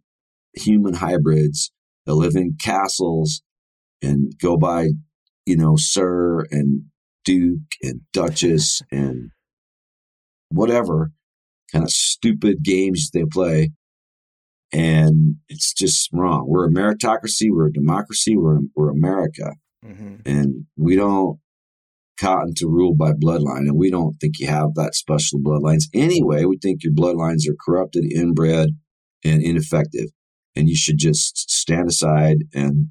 human hybrids that live in castles and go by, you know, Sir and Duke and Duchess and whatever kind of stupid games they play. And it's just wrong. We're a meritocracy. We're a democracy. We're, we're America. Mm-hmm. And we don't cotton to rule by bloodline. And we don't think you have that special bloodlines anyway. We think your bloodlines are corrupted, inbred, and ineffective. And you should just stand aside. And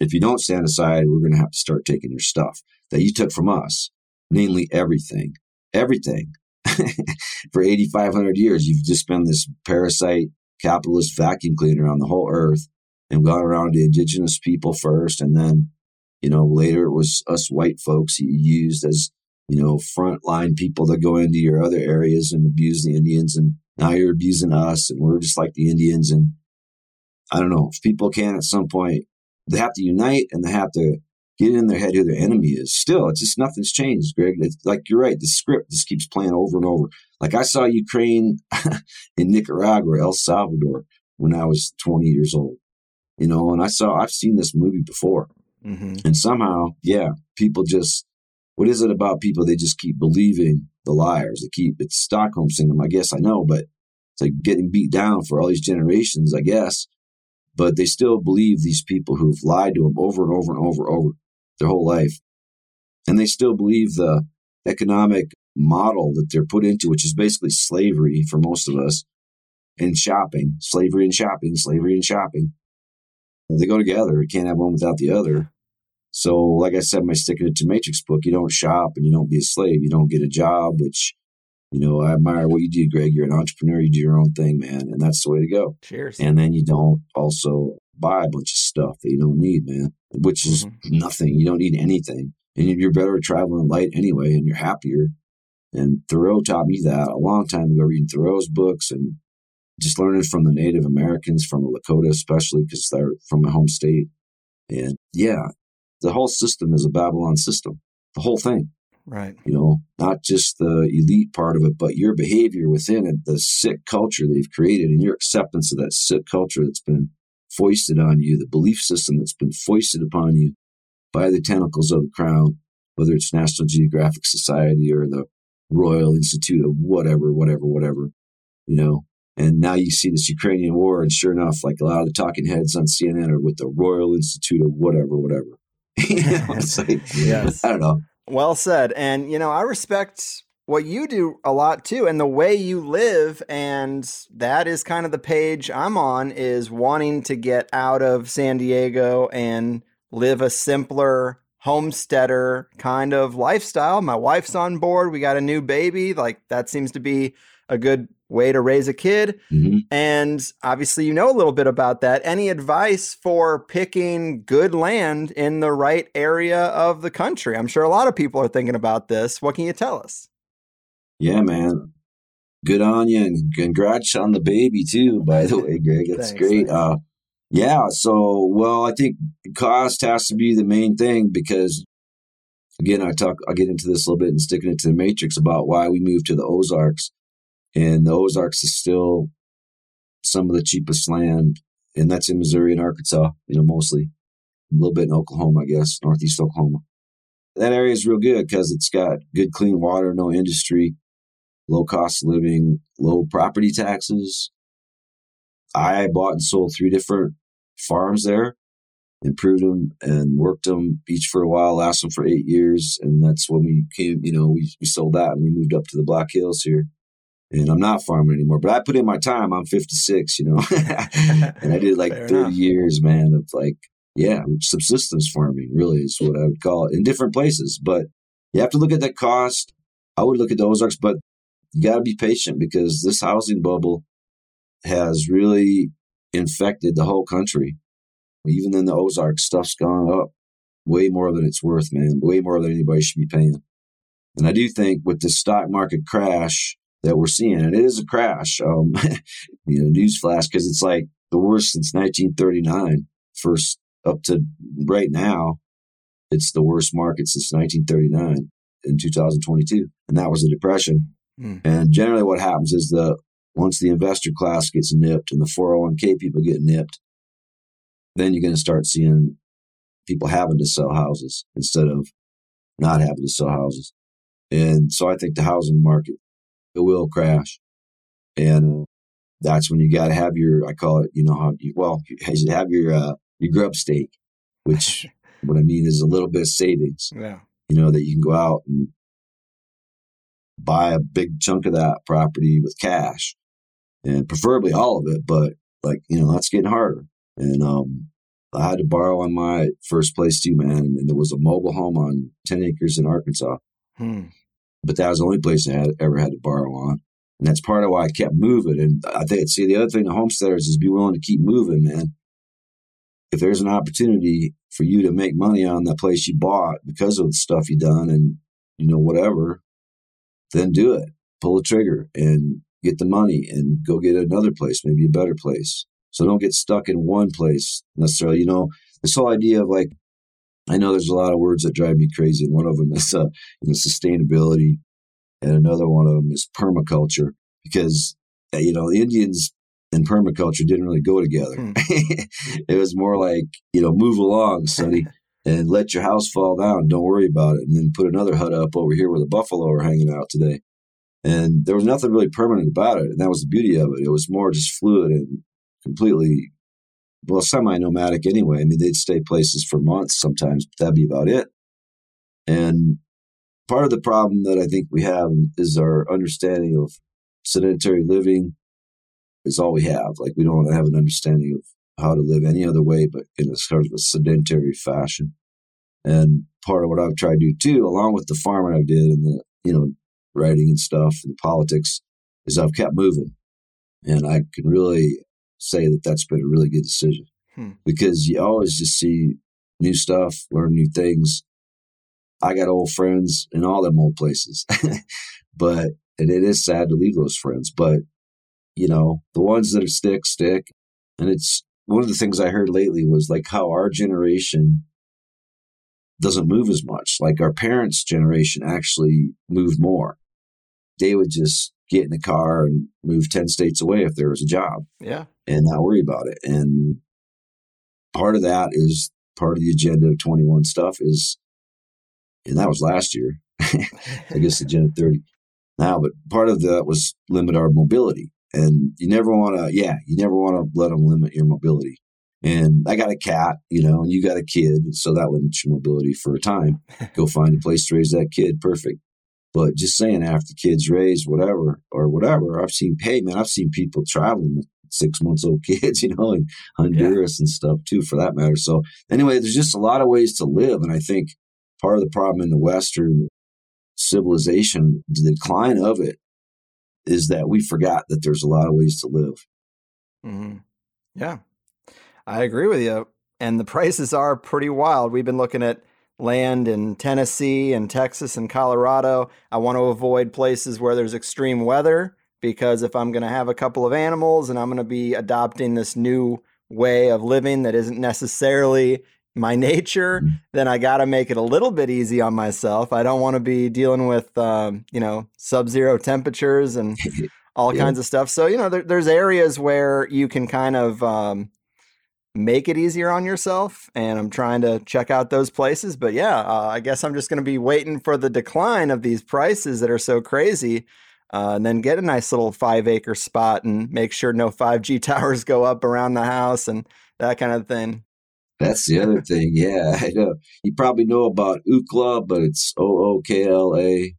if you don't stand aside, we're going to have to start taking your stuff that you took from us, namely everything, everything. for 8,500 years, you've just been this parasite capitalist vacuum cleaner on the whole earth and gone around to indigenous people first. And then, you know, later it was us white folks you used as, you know, frontline people that go into your other areas and abuse the Indians. And now you're abusing us and we're just like the Indians. And I don't know if people can at some point, they have to unite and they have to get in their head who their enemy is. Still, it's just nothing's changed, Greg. It's like you're right. The script just keeps playing over and over. Like I saw Ukraine in Nicaragua, El Salvador when I was 20 years old, you know, and I saw, I've seen this movie before. Mm-hmm. And somehow, yeah, people just, what is it about people? They just keep believing the liars. They keep, it's Stockholm syndrome, I guess I know, but it's like getting beat down for all these generations, I guess. But they still believe these people who've lied to them over and over and over and over their whole life. And they still believe the economic model that they're put into, which is basically slavery for most of us, and shopping, slavery and shopping, slavery and shopping. They go together. You can't have one without the other. So, like I said, my Sticking It to Matrix book, you don't shop and you don't be a slave. You don't get a job, which, you know, I admire what you do, Greg. You're an entrepreneur. You do your own thing, man. And that's the way to go. Cheers. And then you don't also buy a bunch of stuff that you don't need, man, which is mm-hmm. nothing. You don't need anything. And you're better at traveling light anyway, and you're happier. And Thoreau taught me that a long time ago, reading Thoreau's books and just learning from the Native Americans, from the Lakota, especially because they're from my home state. And yeah, the whole system is a Babylon system, the whole thing. Right. You know, not just the elite part of it, but your behavior within it, the sick culture they've created and your acceptance of that sick culture that's been foisted on you, the belief system that's been foisted upon you by the tentacles of the crown, whether it's National Geographic Society or the Royal Institute of whatever, whatever, whatever, you know. And now you see this Ukrainian war, and sure enough, like a lot of the talking heads on CNN are with the Royal Institute of whatever, whatever. you know, it's like, yes. I don't know. Well said. And, you know, I respect what you do a lot too and the way you live and that is kind of the page I'm on is wanting to get out of San Diego and live a simpler homesteader kind of lifestyle. My wife's on board. We got a new baby. Like that seems to be a good way to raise a kid. Mm-hmm. And obviously, you know a little bit about that. Any advice for picking good land in the right area of the country? I'm sure a lot of people are thinking about this. What can you tell us? Yeah, man. Good on you, and congrats on the baby too. By the way, Greg, that's thanks, great. Uh, yeah. So, well, I think cost has to be the main thing because, again, I talk. I'll get into this a little bit and sticking it to the matrix about why we moved to the Ozarks, and the Ozarks is still some of the cheapest land, and that's in Missouri and Arkansas. You know, mostly a little bit in Oklahoma, I guess, northeast Oklahoma. That area is real good because it's got good clean water, no industry low cost living, low property taxes. I bought and sold three different farms there, improved them and worked them each for a while, lasted them for eight years. And that's when we came, you know, we, we sold that and we moved up to the Black Hills here. And I'm not farming anymore, but I put in my time. I'm 56, you know, and I did like Fair 30 enough. years, man, of like, yeah, subsistence farming really is what I would call it in different places. But you have to look at the cost. I would look at the Ozarks, but you got to be patient because this housing bubble has really infected the whole country. Even in the Ozarks, stuff's gone up way more than it's worth, man. Way more than anybody should be paying. And I do think with the stock market crash that we're seeing, and it is a crash, um, you know, newsflash, because it's like the worst since 1939. First up to right now, it's the worst market since 1939 in 2022. And that was a depression. Mm. And generally, what happens is the once the investor class gets nipped and the 401k people get nipped, then you're going to start seeing people having to sell houses instead of not having to sell houses. And so I think the housing market it will crash, and that's when you got to have your I call it you know how you, well you have your uh, your grub stake, which what I mean is a little bit of savings. Yeah. You know that you can go out and buy a big chunk of that property with cash and preferably all of it. But like, you know, that's getting harder. And, um, I had to borrow on my first place too, man. And there was a mobile home on 10 acres in Arkansas. Hmm. But that was the only place I had ever had to borrow on. And that's part of why I kept moving. And I think, see, the other thing to homesteaders is be willing to keep moving, man. If there's an opportunity for you to make money on that place you bought because of the stuff you done and, you know, whatever, then do it. Pull the trigger and get the money and go get another place, maybe a better place. So don't get stuck in one place necessarily. You know, this whole idea of like, I know there's a lot of words that drive me crazy, and one of them is uh, you know, sustainability, and another one of them is permaculture because uh, you know the Indians and permaculture didn't really go together. Hmm. it was more like you know move along, sonny and let your house fall down. Don't worry about it. And then put another hut up over here where the buffalo are hanging out today. And there was nothing really permanent about it. And that was the beauty of it. It was more just fluid and completely, well, semi nomadic anyway. I mean, they'd stay places for months sometimes, but that'd be about it. And part of the problem that I think we have is our understanding of sedentary living is all we have. Like, we don't have an understanding of how to live any other way but in a sort of a sedentary fashion. And part of what I've tried to do too, along with the farming I did and the, you know, writing and stuff and politics, is I've kept moving. And I can really say that that's been a really good decision hmm. because you always just see new stuff, learn new things. I got old friends in all them old places, but, and it is sad to leave those friends, but you know, the ones that are stick, stick. And it's one of the things I heard lately was like how our generation doesn't move as much. Like our parents' generation actually moved more. They would just get in the car and move 10 states away if there was a job. Yeah. And not worry about it. And part of that is part of the agenda of 21 stuff is, and that was last year, I guess agenda 30 now, but part of that was limit our mobility. And you never want to, yeah, you never want to let them limit your mobility. And I got a cat, you know, and you got a kid, so that limits your mobility for a time. Go find a place to raise that kid, perfect. But just saying, after kids raised, whatever or whatever, I've seen, hey man, I've seen people traveling with six months old kids, you know, in Honduras yeah. and stuff too, for that matter. So anyway, there's just a lot of ways to live, and I think part of the problem in the Western civilization, the decline of it, is that we forgot that there's a lot of ways to live. Mm-hmm. Yeah, I agree with you. And the prices are pretty wild. We've been looking at land in Tennessee and Texas and Colorado. I want to avoid places where there's extreme weather because if I'm going to have a couple of animals and I'm going to be adopting this new way of living that isn't necessarily my nature, mm-hmm. then I got to make it a little bit easy on myself. I don't want to be dealing with, um, you know, sub zero temperatures and all yeah. kinds of stuff. So, you know, there, there's areas where you can kind of um, make it easier on yourself. And I'm trying to check out those places. But yeah, uh, I guess I'm just going to be waiting for the decline of these prices that are so crazy. Uh, and then get a nice little five acre spot and make sure no 5G towers go up around the house and that kind of thing. That's the other thing. Yeah, I know. You probably know about Ookla, but it's O O K L A.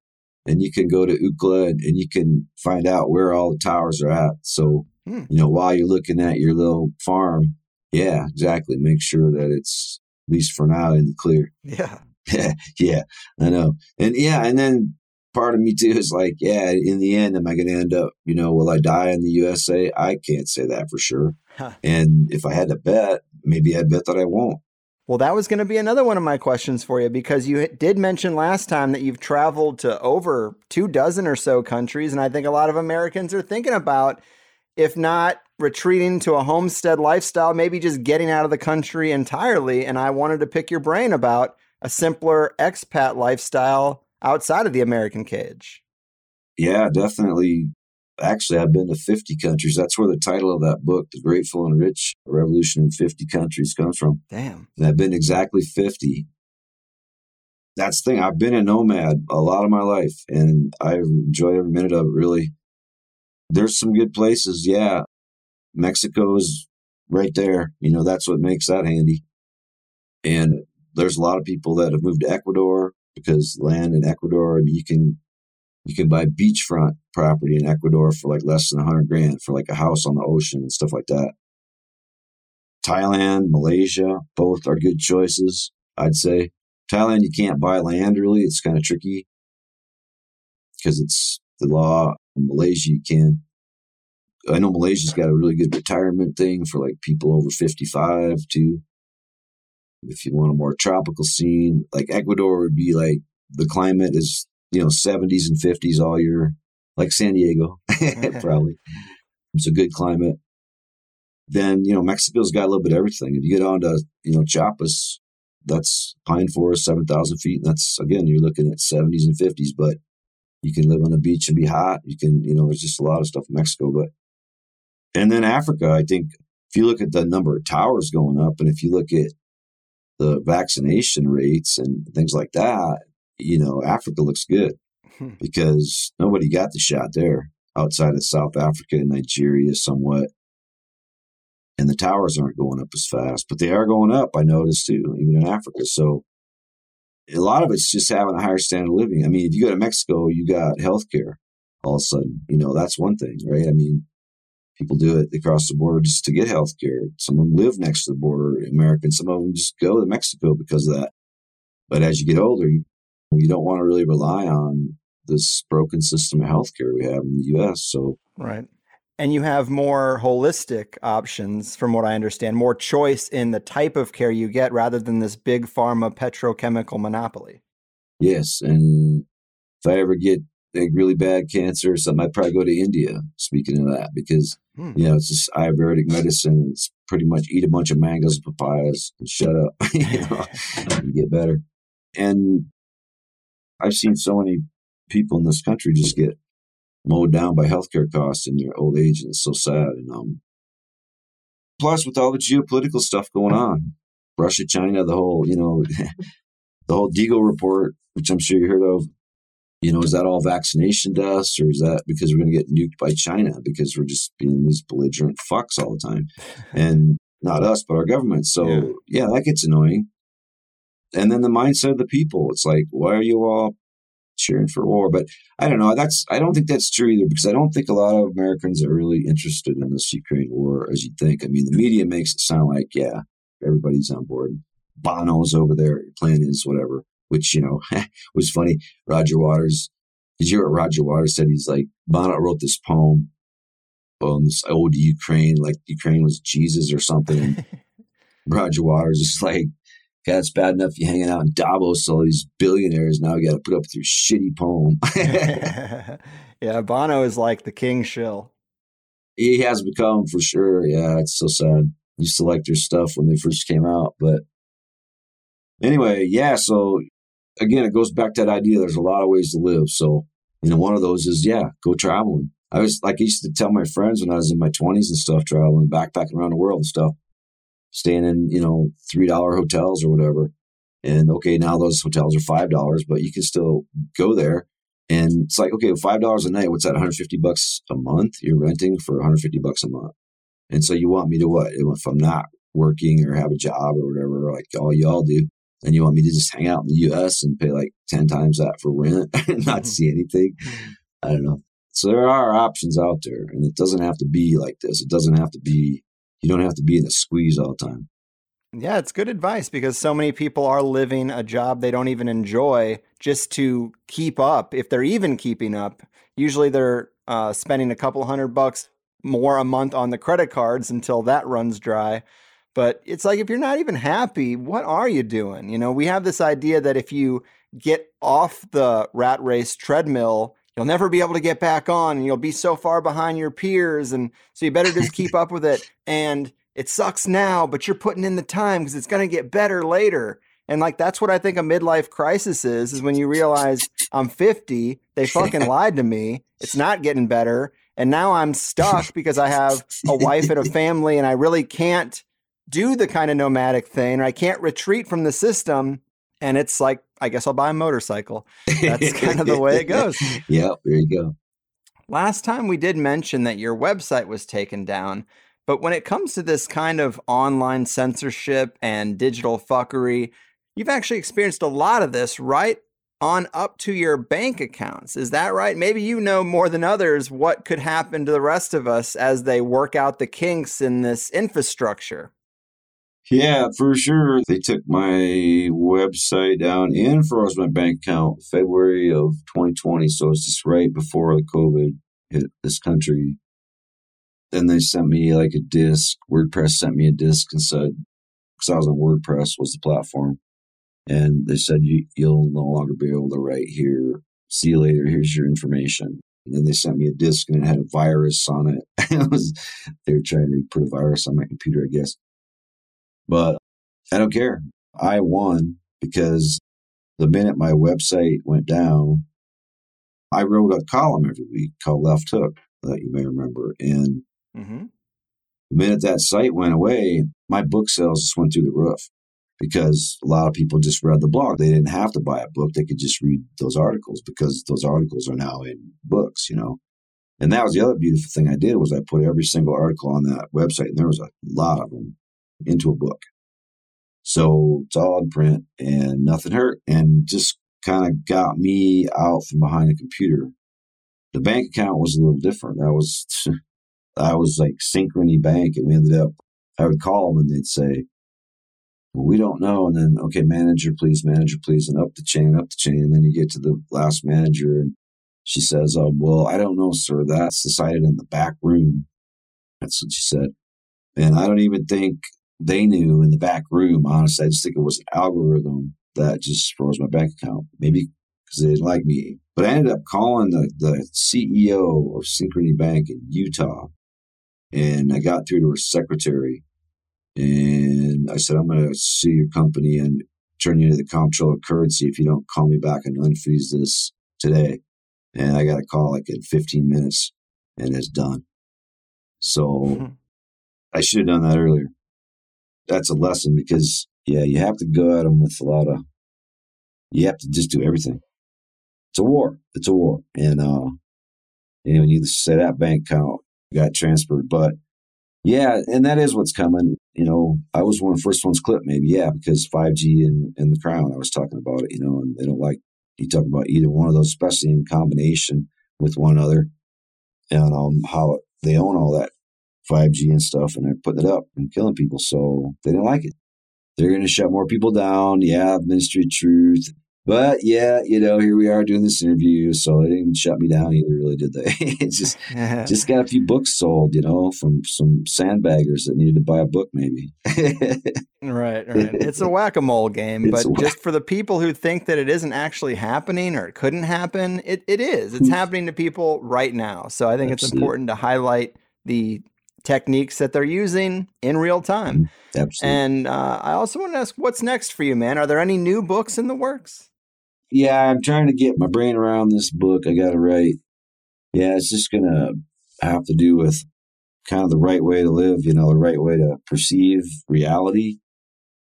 And you can go to Ookla and, and, you can find out where all the towers are at. So, hmm. you know, while you're looking at your little farm, yeah, exactly. Make sure that it's at least for now in the clear. Yeah. yeah, I know. And yeah, and then part of me too is like, yeah, in the end, am I going to end up, you know, will I die in the USA? I can't say that for sure. Huh. And if I had to bet, maybe I'd bet that I won't. Well, that was going to be another one of my questions for you because you did mention last time that you've traveled to over two dozen or so countries. And I think a lot of Americans are thinking about, if not retreating to a homestead lifestyle, maybe just getting out of the country entirely. And I wanted to pick your brain about a simpler expat lifestyle outside of the American cage. Yeah, definitely. Actually, I've been to 50 countries. That's where the title of that book, The Grateful and Rich Revolution in 50 Countries, comes from. Damn. And I've been exactly 50. That's the thing. I've been a nomad a lot of my life, and I enjoy every minute of it, really. There's some good places, yeah. Mexico is right there. You know, that's what makes that handy. And there's a lot of people that have moved to Ecuador because land in Ecuador, I mean, you can you can buy beachfront property in Ecuador for like less than a hundred grand for like a house on the ocean and stuff like that. Thailand, Malaysia, both are good choices, I'd say. Thailand, you can't buy land really. It's kind of tricky because it's the law. In Malaysia, you can. I know Malaysia's got a really good retirement thing for like people over 55 too. If you want a more tropical scene, like Ecuador would be like the climate is, you know, 70s and 50s all year, like San Diego, probably. It's a good climate. Then, you know, Mexico's got a little bit of everything. If you get on to, you know, Chiapas, that's pine forest, 7,000 feet. And that's, again, you're looking at 70s and 50s, but you can live on the beach and be hot. You can, you know, there's just a lot of stuff in Mexico. But, and then Africa, I think if you look at the number of towers going up and if you look at the vaccination rates and things like that, you know, Africa looks good hmm. because nobody got the shot there outside of South Africa and Nigeria somewhat. And the towers aren't going up as fast, but they are going up, I noticed too, even in Africa. So a lot of it's just having a higher standard of living. I mean, if you go to Mexico, you got healthcare all of a sudden. You know, that's one thing, right? I mean, People do it. across the border just to get health care. Some of them live next to the border, American. Some of them just go to Mexico because of that. But as you get older, you, you don't want to really rely on this broken system of healthcare we have in the U.S. So right, and you have more holistic options, from what I understand, more choice in the type of care you get rather than this big pharma petrochemical monopoly. Yes, and if I ever get like really bad cancer or something, I'd probably go to India. Speaking of that, because hmm. you know it's just Ayurvedic medicine. It's pretty much eat a bunch of mangoes and papayas and shut up, you know, and get better. And I've seen so many people in this country just get mowed down by healthcare costs in their old age, and it's so sad. And um, Plus, with all the geopolitical stuff going on, Russia, China, the whole, you know, the whole Deagel report, which I'm sure you heard of, you know, is that all vaccination deaths or is that because we're going to get nuked by China because we're just being these belligerent fucks all the time? And not us, but our government. So, yeah, yeah that gets annoying. And then the mindset of the people. It's like, why are you all cheering for war? But I don't know. That's I don't think that's true either because I don't think a lot of Americans are really interested in this Ukraine war as you think. I mean, the media makes it sound like, yeah, everybody's on board. Bono's over there. Your plan is whatever which, you know, was funny. Roger Waters, did you hear what Roger Waters said? He's like, Bono wrote this poem on this old Ukraine, like Ukraine was Jesus or something. Roger Waters is like, God, it's bad enough you hanging out in Davos, all these billionaires. Now you got to put up with your shitty poem. yeah, Bono is like the king shill. He has become for sure. Yeah, it's so sad. used to like their stuff when they first came out, but anyway, yeah. So again, it goes back to that idea. There's a lot of ways to live. So, you know, one of those is, yeah, go traveling. I was like, I used to tell my friends when I was in my 20s and stuff, traveling, backpacking around the world and stuff, staying in, you know, $3 hotels or whatever. And okay, now those hotels are $5, but you can still go there. And it's like, okay, $5 a night, what's that, 150 bucks a month? You're renting for 150 bucks a month. And so you want me to what? If I'm not working or have a job or whatever, like all y'all do, and you want me to just hang out in the US and pay like 10 times that for rent and not mm-hmm. see anything. Mm-hmm. I don't know. So there are options out there and it doesn't have to be like this. It doesn't have to be, you don't have to be in a squeeze all the time. Yeah, it's good advice because so many people are living a job they don't even enjoy just to keep up. If they're even keeping up, usually they're uh, spending a couple hundred bucks more a month on the credit cards until that runs dry. But it's like if you're not even happy, what are you doing? You know, we have this idea that if you get off the rat race treadmill, you'll never be able to get back on and you'll be so far behind your peers. And so you better just keep up with it. And it sucks now, but you're putting in the time because it's going to get better later. And like that's what I think a midlife crisis is is when you realize I'm 50, they fucking lied to me. It's not getting better. And now I'm stuck because I have a wife and a family and I really can't do the kind of nomadic thing, or I can't retreat from the system. And it's like, I guess I'll buy a motorcycle. That's kind of the way it goes. yeah, there you go. Last time we did mention that your website was taken down, but when it comes to this kind of online censorship and digital fuckery, you've actually experienced a lot of this right on up to your bank accounts. Is that right? Maybe you know more than others what could happen to the rest of us as they work out the kinks in this infrastructure. Yeah, for sure. They took my website down and froze my bank account February of 2020. So it's just right before the COVID hit this country. Then they sent me like a disc. WordPress sent me a disc and said, because I was on WordPress was the platform. And they said, you, you'll no longer be able to write here. See you later. Here's your information. And then they sent me a disc and it had a virus on it. it was, they were trying to put a virus on my computer, I guess. But I don't care. I won because the minute my website went down, I wrote a column every week called Left Hook that you may remember. And mm-hmm. the minute that site went away, my book sales just went through the roof because a lot of people just read the blog. They didn't have to buy a book. They could just read those articles because those articles are now in books, you know. And that was the other beautiful thing I did was I put every single article on that website, and there was a lot of them into a book. So it's all in print and nothing hurt and just kind of got me out from behind a computer. The bank account was a little different. That was, I was like Synchrony Bank and we ended up, I would call them and they'd say, well, we don't know. And then, okay, manager, please, manager, please, and up the chain, up the chain. And then you get to the last manager and she says, oh, well, I don't know, sir. That's decided in the back room. That's what she said. And I don't even think they knew in the back room, honestly, I just think it was an algorithm that just froze my bank account. Maybe because they didn't like me. But I ended up calling the, the CEO of Synchrony Bank in Utah. And I got through to her secretary. And I said, I'm going to sue your company and turn you into the comptroller of currency if you don't call me back and unfreeze this today. And I got a call like in 15 minutes and it's done. So mm-hmm I should have done that earlier. That's a lesson because yeah, you have to go at them with a lot of. You have to just do everything. It's a war. It's a war, and uh, you know, you say that bank account got transferred, but yeah, and that is what's coming. You know, I was one of the first ones clipped, maybe, yeah, because 5G and, and the Crown, I was talking about it, you know, and they don't like you talk about either one of those, especially in combination with one another, and um, how they own all that 5G and stuff, and they're putting it up and killing people. So they didn't like it. They're going to shut more people down. Yeah, Ministry of Truth. But yeah, you know, here we are doing this interview, so they didn't shut me down either, really, did they? it's just just got a few books sold, you know, from some sandbaggers that needed to buy a book, maybe. right, right. It's a whack a mole game, It's but whack- just for the people who think that it isn't actually happening or it couldn't happen, it, it is. It's hmm. happening to people right now. So I think it's important to highlight the techniques that they're using in real time. Absolutely. And uh, I also want to ask, what's next for you, man? Are there any new books in the works? yeah, I'm trying to get my brain around this book I got to write. Yeah, it's just going to have to do with kind of the right way to live, you know, the right way to perceive reality.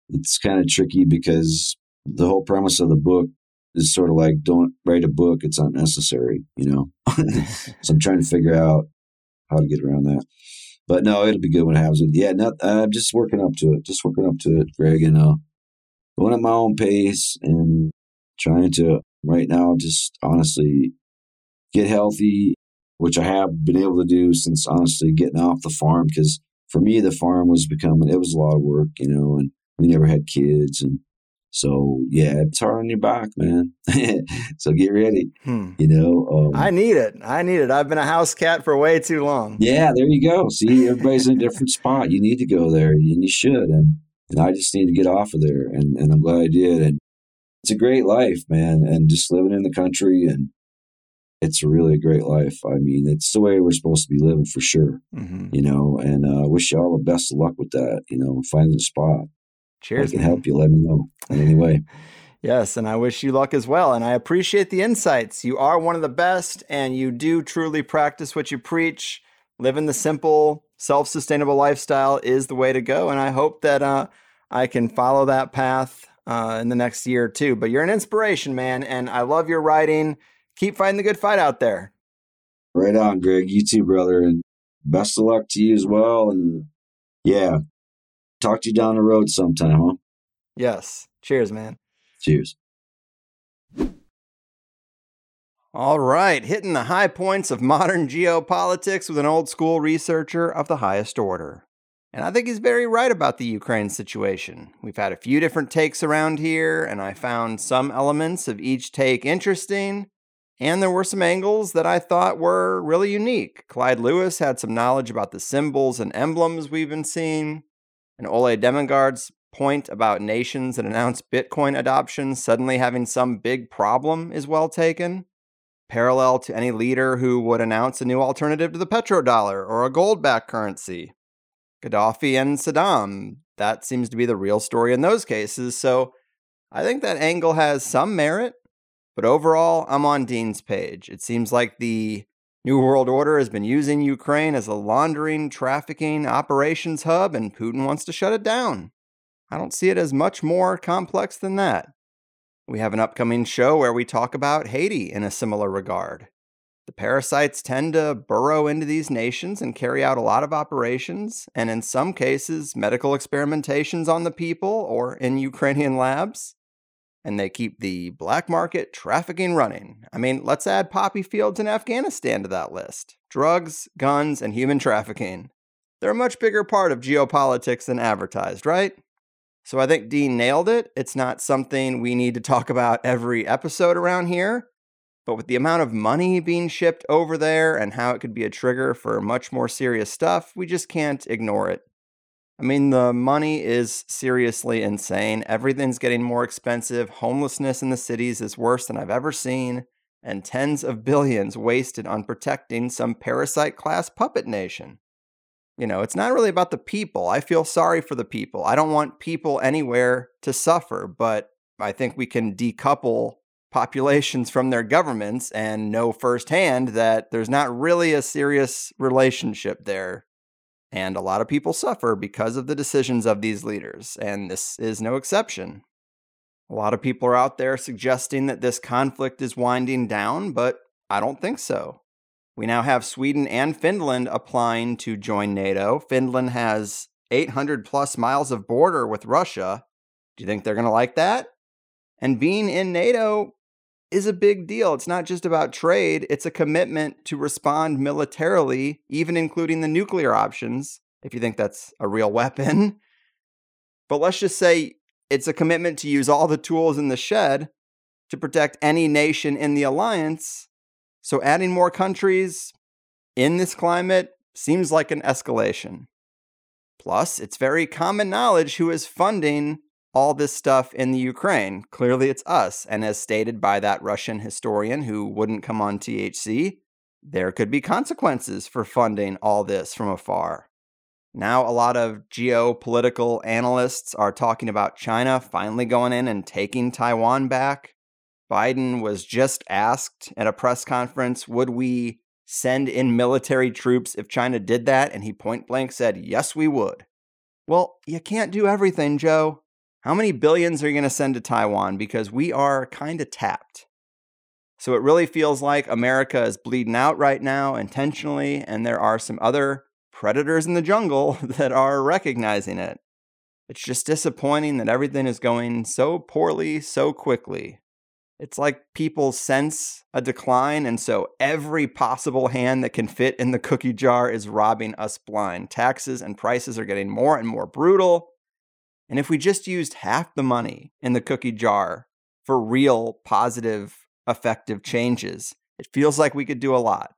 It's kind of tricky because the whole premise of the book is sort of like don't write a book, it's unnecessary, you know. so I'm trying to figure out how to get around that. But no, it'll be good when it happens. Yeah, not, I'm just working up to it, just working up to it, Greg, and uh, going at my own pace and trying to right now just honestly get healthy, which I have been able to do since honestly getting off the farm. Because for me, the farm was becoming it was a lot of work, you know, and we never had kids, and so yeah, it's hard on your back, man. so get ready, Hmm. you know. Um, I need it. I need it. I've been a house cat for way too long. yeah, there you go. See, everybody's in a different spot. You need to go there, and you should. And and I just need to get off of there, and and I'm glad I did. And it's a great life, man. And just living in the country, and it's a really a great life. I mean, it's the way we're supposed to be living for sure, hmm you know. And uh, wish you all the best of luck with that. You know, finding a spot. Cheers. I can man. help you. Let me know in any way. Yes, and I wish you luck as well. And I appreciate the insights. You are one of the best, and you do truly practice what you preach. Living the simple, self sustainable lifestyle is the way to go. And I hope that uh, I can follow that path uh, in the next year or two. But you're an inspiration, man. And I love your writing. Keep fighting the good fight out there. Right on, Greg. You too, brother. And best of luck to you as well. And yeah, talk to you down the road sometime, huh? Yes. Cheers, man. Cheers. All right, hitting the high points of modern geopolitics with an old school researcher of the highest order. And I think he's very right about the Ukraine situation. We've had a few different takes around here, and I found some elements of each take interesting, and there were some angles that I thought were really unique. Clyde Lewis had some knowledge about the symbols and emblems we've been seeing, and Ole Dammegard's point about nations that announce Bitcoin adoption suddenly having some big problem is well taken parallel to any leader who would announce a new alternative to the petrodollar or a gold backed currency. Gaddafi and Saddam, that seems to be the real story in those cases. So I think that angle has some merit, but overall, I'm on Dean's page. It seems like the New World Order has been using Ukraine as a laundering, trafficking operations hub, and Putin wants to shut it down. I don't see it as much more complex than that. We have an upcoming show where we talk about Haiti in a similar regard. The parasites tend to burrow into these nations and carry out a lot of operations, and in some cases, medical experimentations on the people or in Ukrainian labs. And they keep the black market trafficking running. I mean, let's add poppy fields in Afghanistan to that list drugs, guns, and human trafficking. They're a much bigger part of geopolitics than advertised, right? So I think Dean nailed it. It's not something we need to talk about every episode around here, but with the amount of money being shipped over there and how it could be a trigger for much more serious stuff, we just can't ignore it. I mean, the money is seriously insane. Everything's getting more expensive. Homelessness in the cities is worse than I've ever seen, and tens of billions wasted on protecting some parasite class puppet nation. You know, it's not really about the people. I feel sorry for the people. I don't want people anywhere to suffer, but I think we can decouple populations from their governments and know firsthand that there's not really a serious relationship there. And a lot of people suffer because of the decisions of these leaders, and this is no exception. A lot of people are out there suggesting that this conflict is winding down, but I don't think so. We now have Sweden and Finland applying to join NATO. Finland has 800 plus miles of border with Russia. Do you think they're going to like that? And being in NATO is a big deal. It's not just about trade, it's a commitment to respond militarily, even including the nuclear options, if you think that's a real weapon. But let's just say it's a commitment to use all the tools in the shed to protect any nation in the alliance. So adding more countries in this climate seems like an escalation. Plus, it's very common knowledge who is funding all this stuff in the Ukraine. Clearly, it's us. And as stated by that Russian historian who wouldn't come on THC, there could be consequences for funding all this from afar. Now, a lot of geopolitical analysts are talking about China finally going in and taking Taiwan back. Biden was just asked at a press conference, would we send in military troops if China did that? And he point blank said, yes, we would. Well, you can't do everything, Joe. How many billions are you going to send to Taiwan? Because we are kind of tapped. So it really feels like America is bleeding out right now intentionally, and there are some other predators in the jungle that are recognizing it. It's just disappointing that everything is going so poorly so quickly. It's like people sense a decline, and so every possible hand that can fit in the cookie jar is robbing us blind. Taxes and prices are getting more and more brutal. And if we just used half the money in the cookie jar for real, positive, effective changes, it feels like we could do a lot.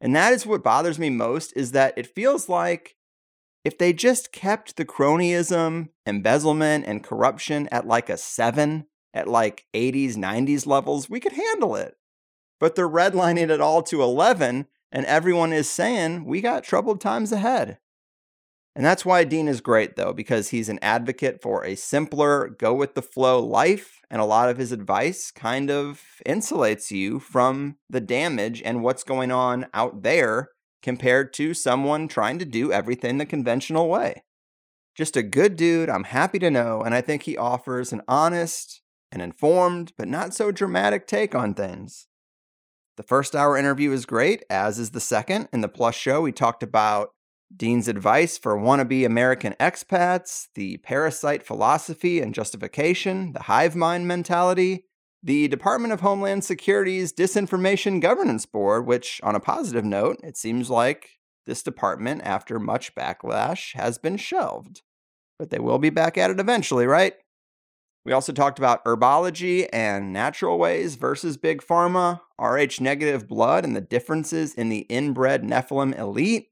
And that is what bothers me most is that it feels like if they just kept the cronyism, embezzlement, and corruption at like a seven, at like 80s, 90s levels, we could handle it. But they're redlining it all to 11, and everyone is saying we got troubled times ahead. And that's why Dean is great, though, because he's an advocate for a simpler, go with the flow life. And a lot of his advice kind of insulates you from the damage and what's going on out there compared to someone trying to do everything the conventional way. Just a good dude, I'm happy to know, and I think he offers an honest and informed, but not so dramatic take on things. The first hour interview is great, as is the second. In the Plus show, we talked about Dean's advice for wannabe American expats, the parasite philosophy and justification, the hive mind mentality, the Department of Homeland Security's Disinformation Governance Board, which, on a positive note, it seems like this department, after much backlash, has been shelved. But they will be back at it eventually, right? We also talked about herbology and natural ways versus big pharma, Rh negative blood and the differences in the inbred Nephilim elite,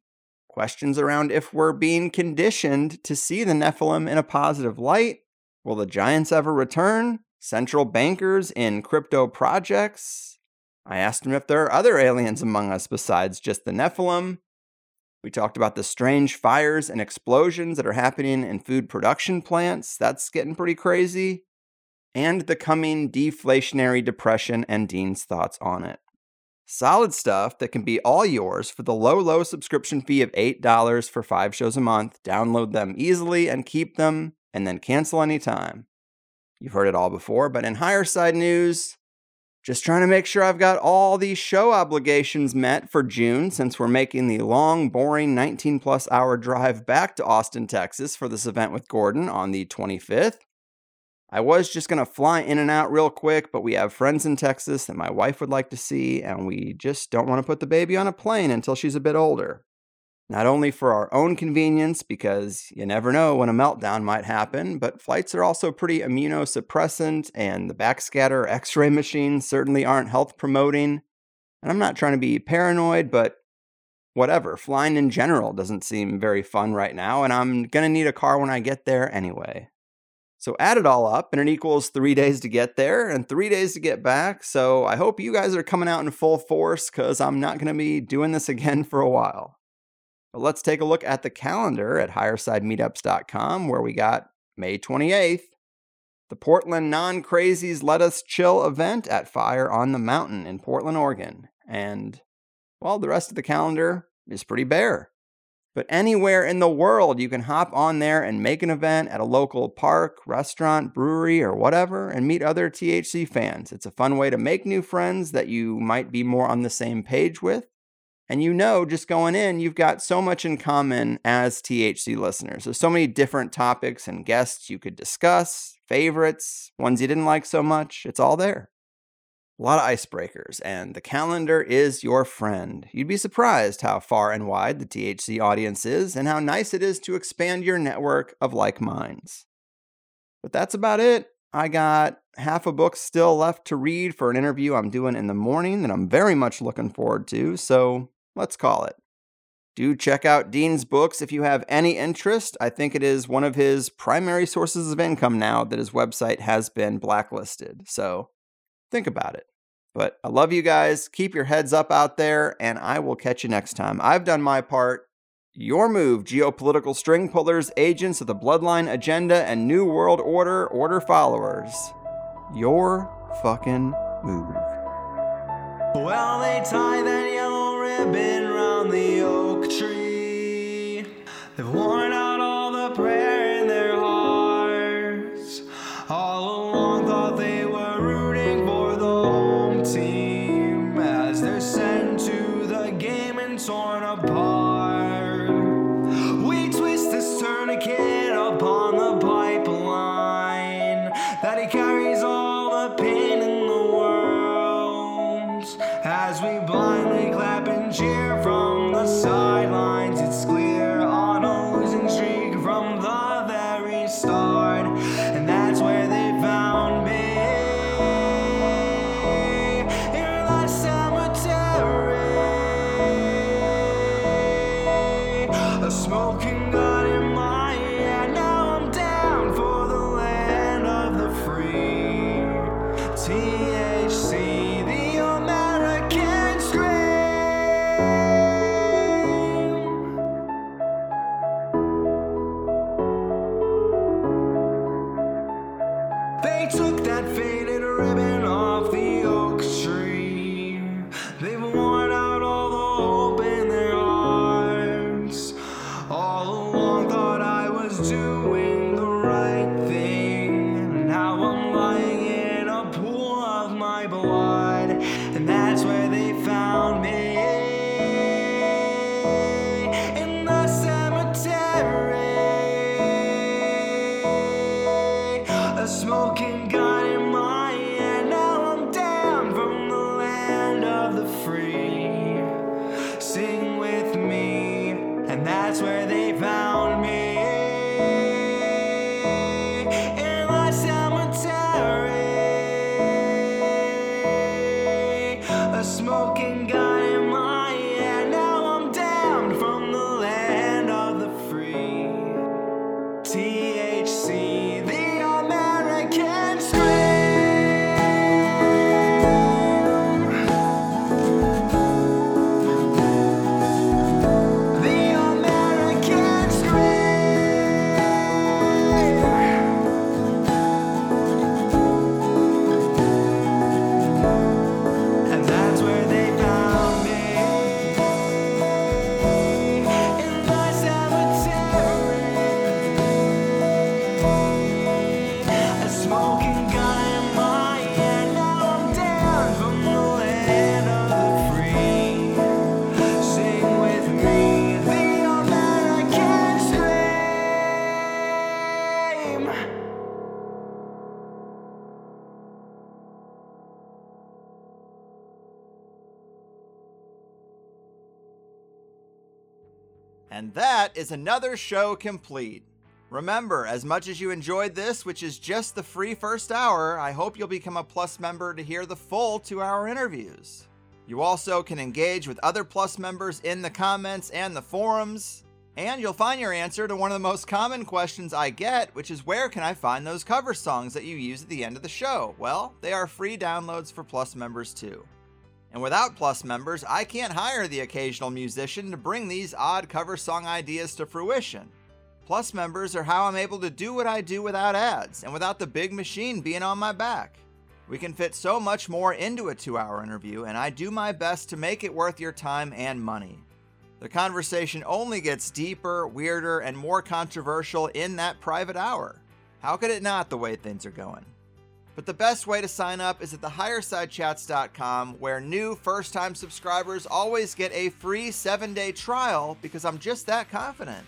Questions around if we're being conditioned to see the Nephilim in a positive light. Will the Giants ever return? Central bankers in crypto projects. I asked him if there are other aliens among us besides just the Nephilim. We talked about the strange fires and explosions that are happening in food production plants. That's getting pretty crazy. And the coming deflationary depression and Dean's thoughts on it. Solid stuff that can be all yours for the low, low subscription fee of $8 for five shows a month. Download them easily and keep them, and then cancel anytime. You've heard it all before, but in higher side news, just trying to make sure I've got all these show obligations met for June since we're making the long, boring 19 plus hour drive back to Austin, Texas for this event with Gordon on the 25th. I was just going to fly in and out real quick, but we have friends in Texas that my wife would like to see, and we just don't want to put the baby on a plane until she's a bit older. Not only for our own convenience, because you never know when a meltdown might happen, but flights are also pretty immunosuppressant, and the backscatter x ray machines certainly aren't health promoting. And I'm not trying to be paranoid, but whatever, flying in general doesn't seem very fun right now, and I'm gonna need a car when I get there anyway. So add it all up, and it equals three days to get there and three days to get back. So I hope you guys are coming out in full force because I'm not going to be doing this again for a while. But let's take a look at the calendar at highersidemeetups.com where we got May 28th, the Portland Non Crazies Let Us Chill event at Fire on the Mountain in Portland, Oregon. And, well, the rest of the calendar is pretty bare. But anywhere in the world, you can hop on there and make an event at a local park, restaurant, brewery, or whatever, and meet other THC fans. It's a fun way to make new friends that you might be more on the same page with. And you know, just going in, you've got so much in common as THC listeners. There's so many different topics and guests you could discuss, favorites, ones you didn't like so much. It's all there. A lot of icebreakers, and the calendar is your friend. You'd be surprised how far and wide the THC audience is, and how nice it is to expand your network of like minds. But that's about it. I got half a book still left to read for an interview I'm doing in the morning that I'm very much looking forward to, so let's call it. Do check out Dean's books if you have any interest. I think it is one of his primary sources of income now that his website has been blacklisted. So think about it. But I love you guys. Keep your heads up out there, and I will catch you next time. I've done my part. Your move, geopolitical string pullers, agents of the bloodline agenda, and New World Order order followers. Your fucking move. Well, they tie that yellow ribbon round the oak tree. They've worn out all the prayer is another show complete. Remember, as much as you enjoyed this, which is just the free first hour, I hope you'll become a Plus member to hear the full two hour interviews. You also can engage with other Plus members in the comments and the forums, and you'll find your answer to one of the most common questions I get, which is where can I find those cover songs that you use at the end of the show? Well, they are free downloads for Plus members too. And without Plus members, I can't hire the occasional musician to bring these odd cover song ideas to fruition. Plus members are how I'm able to do what I do without ads and without the big machine being on my back. We can fit so much more into a two hour interview, and I do my best to make it worth your time and money. The conversation only gets deeper, weirder, and more controversial in that private hour. How could it not, the way things are going? But the best way to sign up is at thehighersidechats.com, where new first time subscribers always get a free seven day trial because I'm just that confident.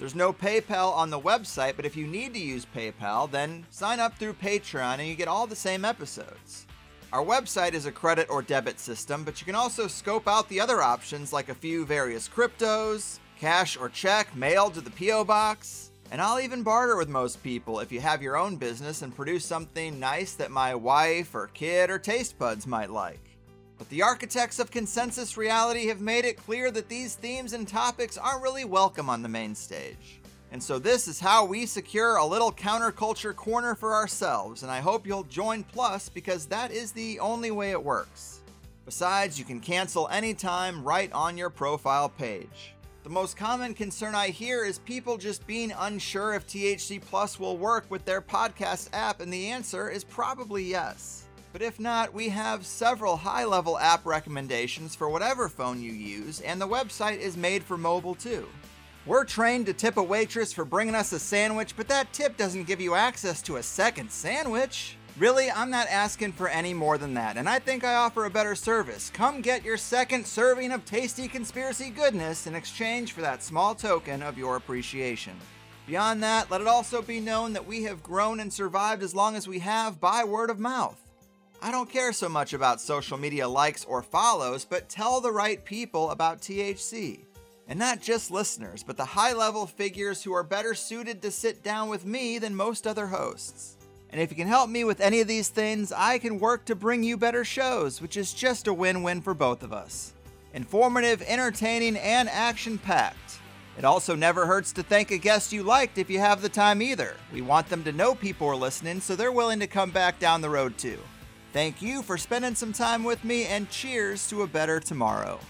There's no PayPal on the website, but if you need to use PayPal, then sign up through Patreon and you get all the same episodes. Our website is a credit or debit system, but you can also scope out the other options like a few various cryptos, cash or check mailed to the P.O. Box, and I'll even barter with most people if you have your own business and produce something nice that my wife or kid or taste buds might like. But the architects of consensus reality have made it clear that these themes and topics aren't really welcome on the main stage. And so, this is how we secure a little counterculture corner for ourselves, and I hope you'll join Plus because that is the only way it works. Besides, you can cancel anytime right on your profile page. The most common concern I hear is people just being unsure if THC Plus will work with their podcast app, and the answer is probably yes. But if not, we have several high level app recommendations for whatever phone you use, and the website is made for mobile too. We're trained to tip a waitress for bringing us a sandwich, but that tip doesn't give you access to a second sandwich. Really, I'm not asking for any more than that, and I think I offer a better service. Come get your second serving of tasty conspiracy goodness in exchange for that small token of your appreciation. Beyond that, let it also be known that we have grown and survived as long as we have by word of mouth. I don't care so much about social media likes or follows, but tell the right people about THC. And not just listeners, but the high level figures who are better suited to sit down with me than most other hosts. And if you can help me with any of these things, I can work to bring you better shows, which is just a win win for both of us. Informative, entertaining, and action packed. It also never hurts to thank a guest you liked if you have the time either. We want them to know people are listening so they're willing to come back down the road too. Thank you for spending some time with me, and cheers to a better tomorrow.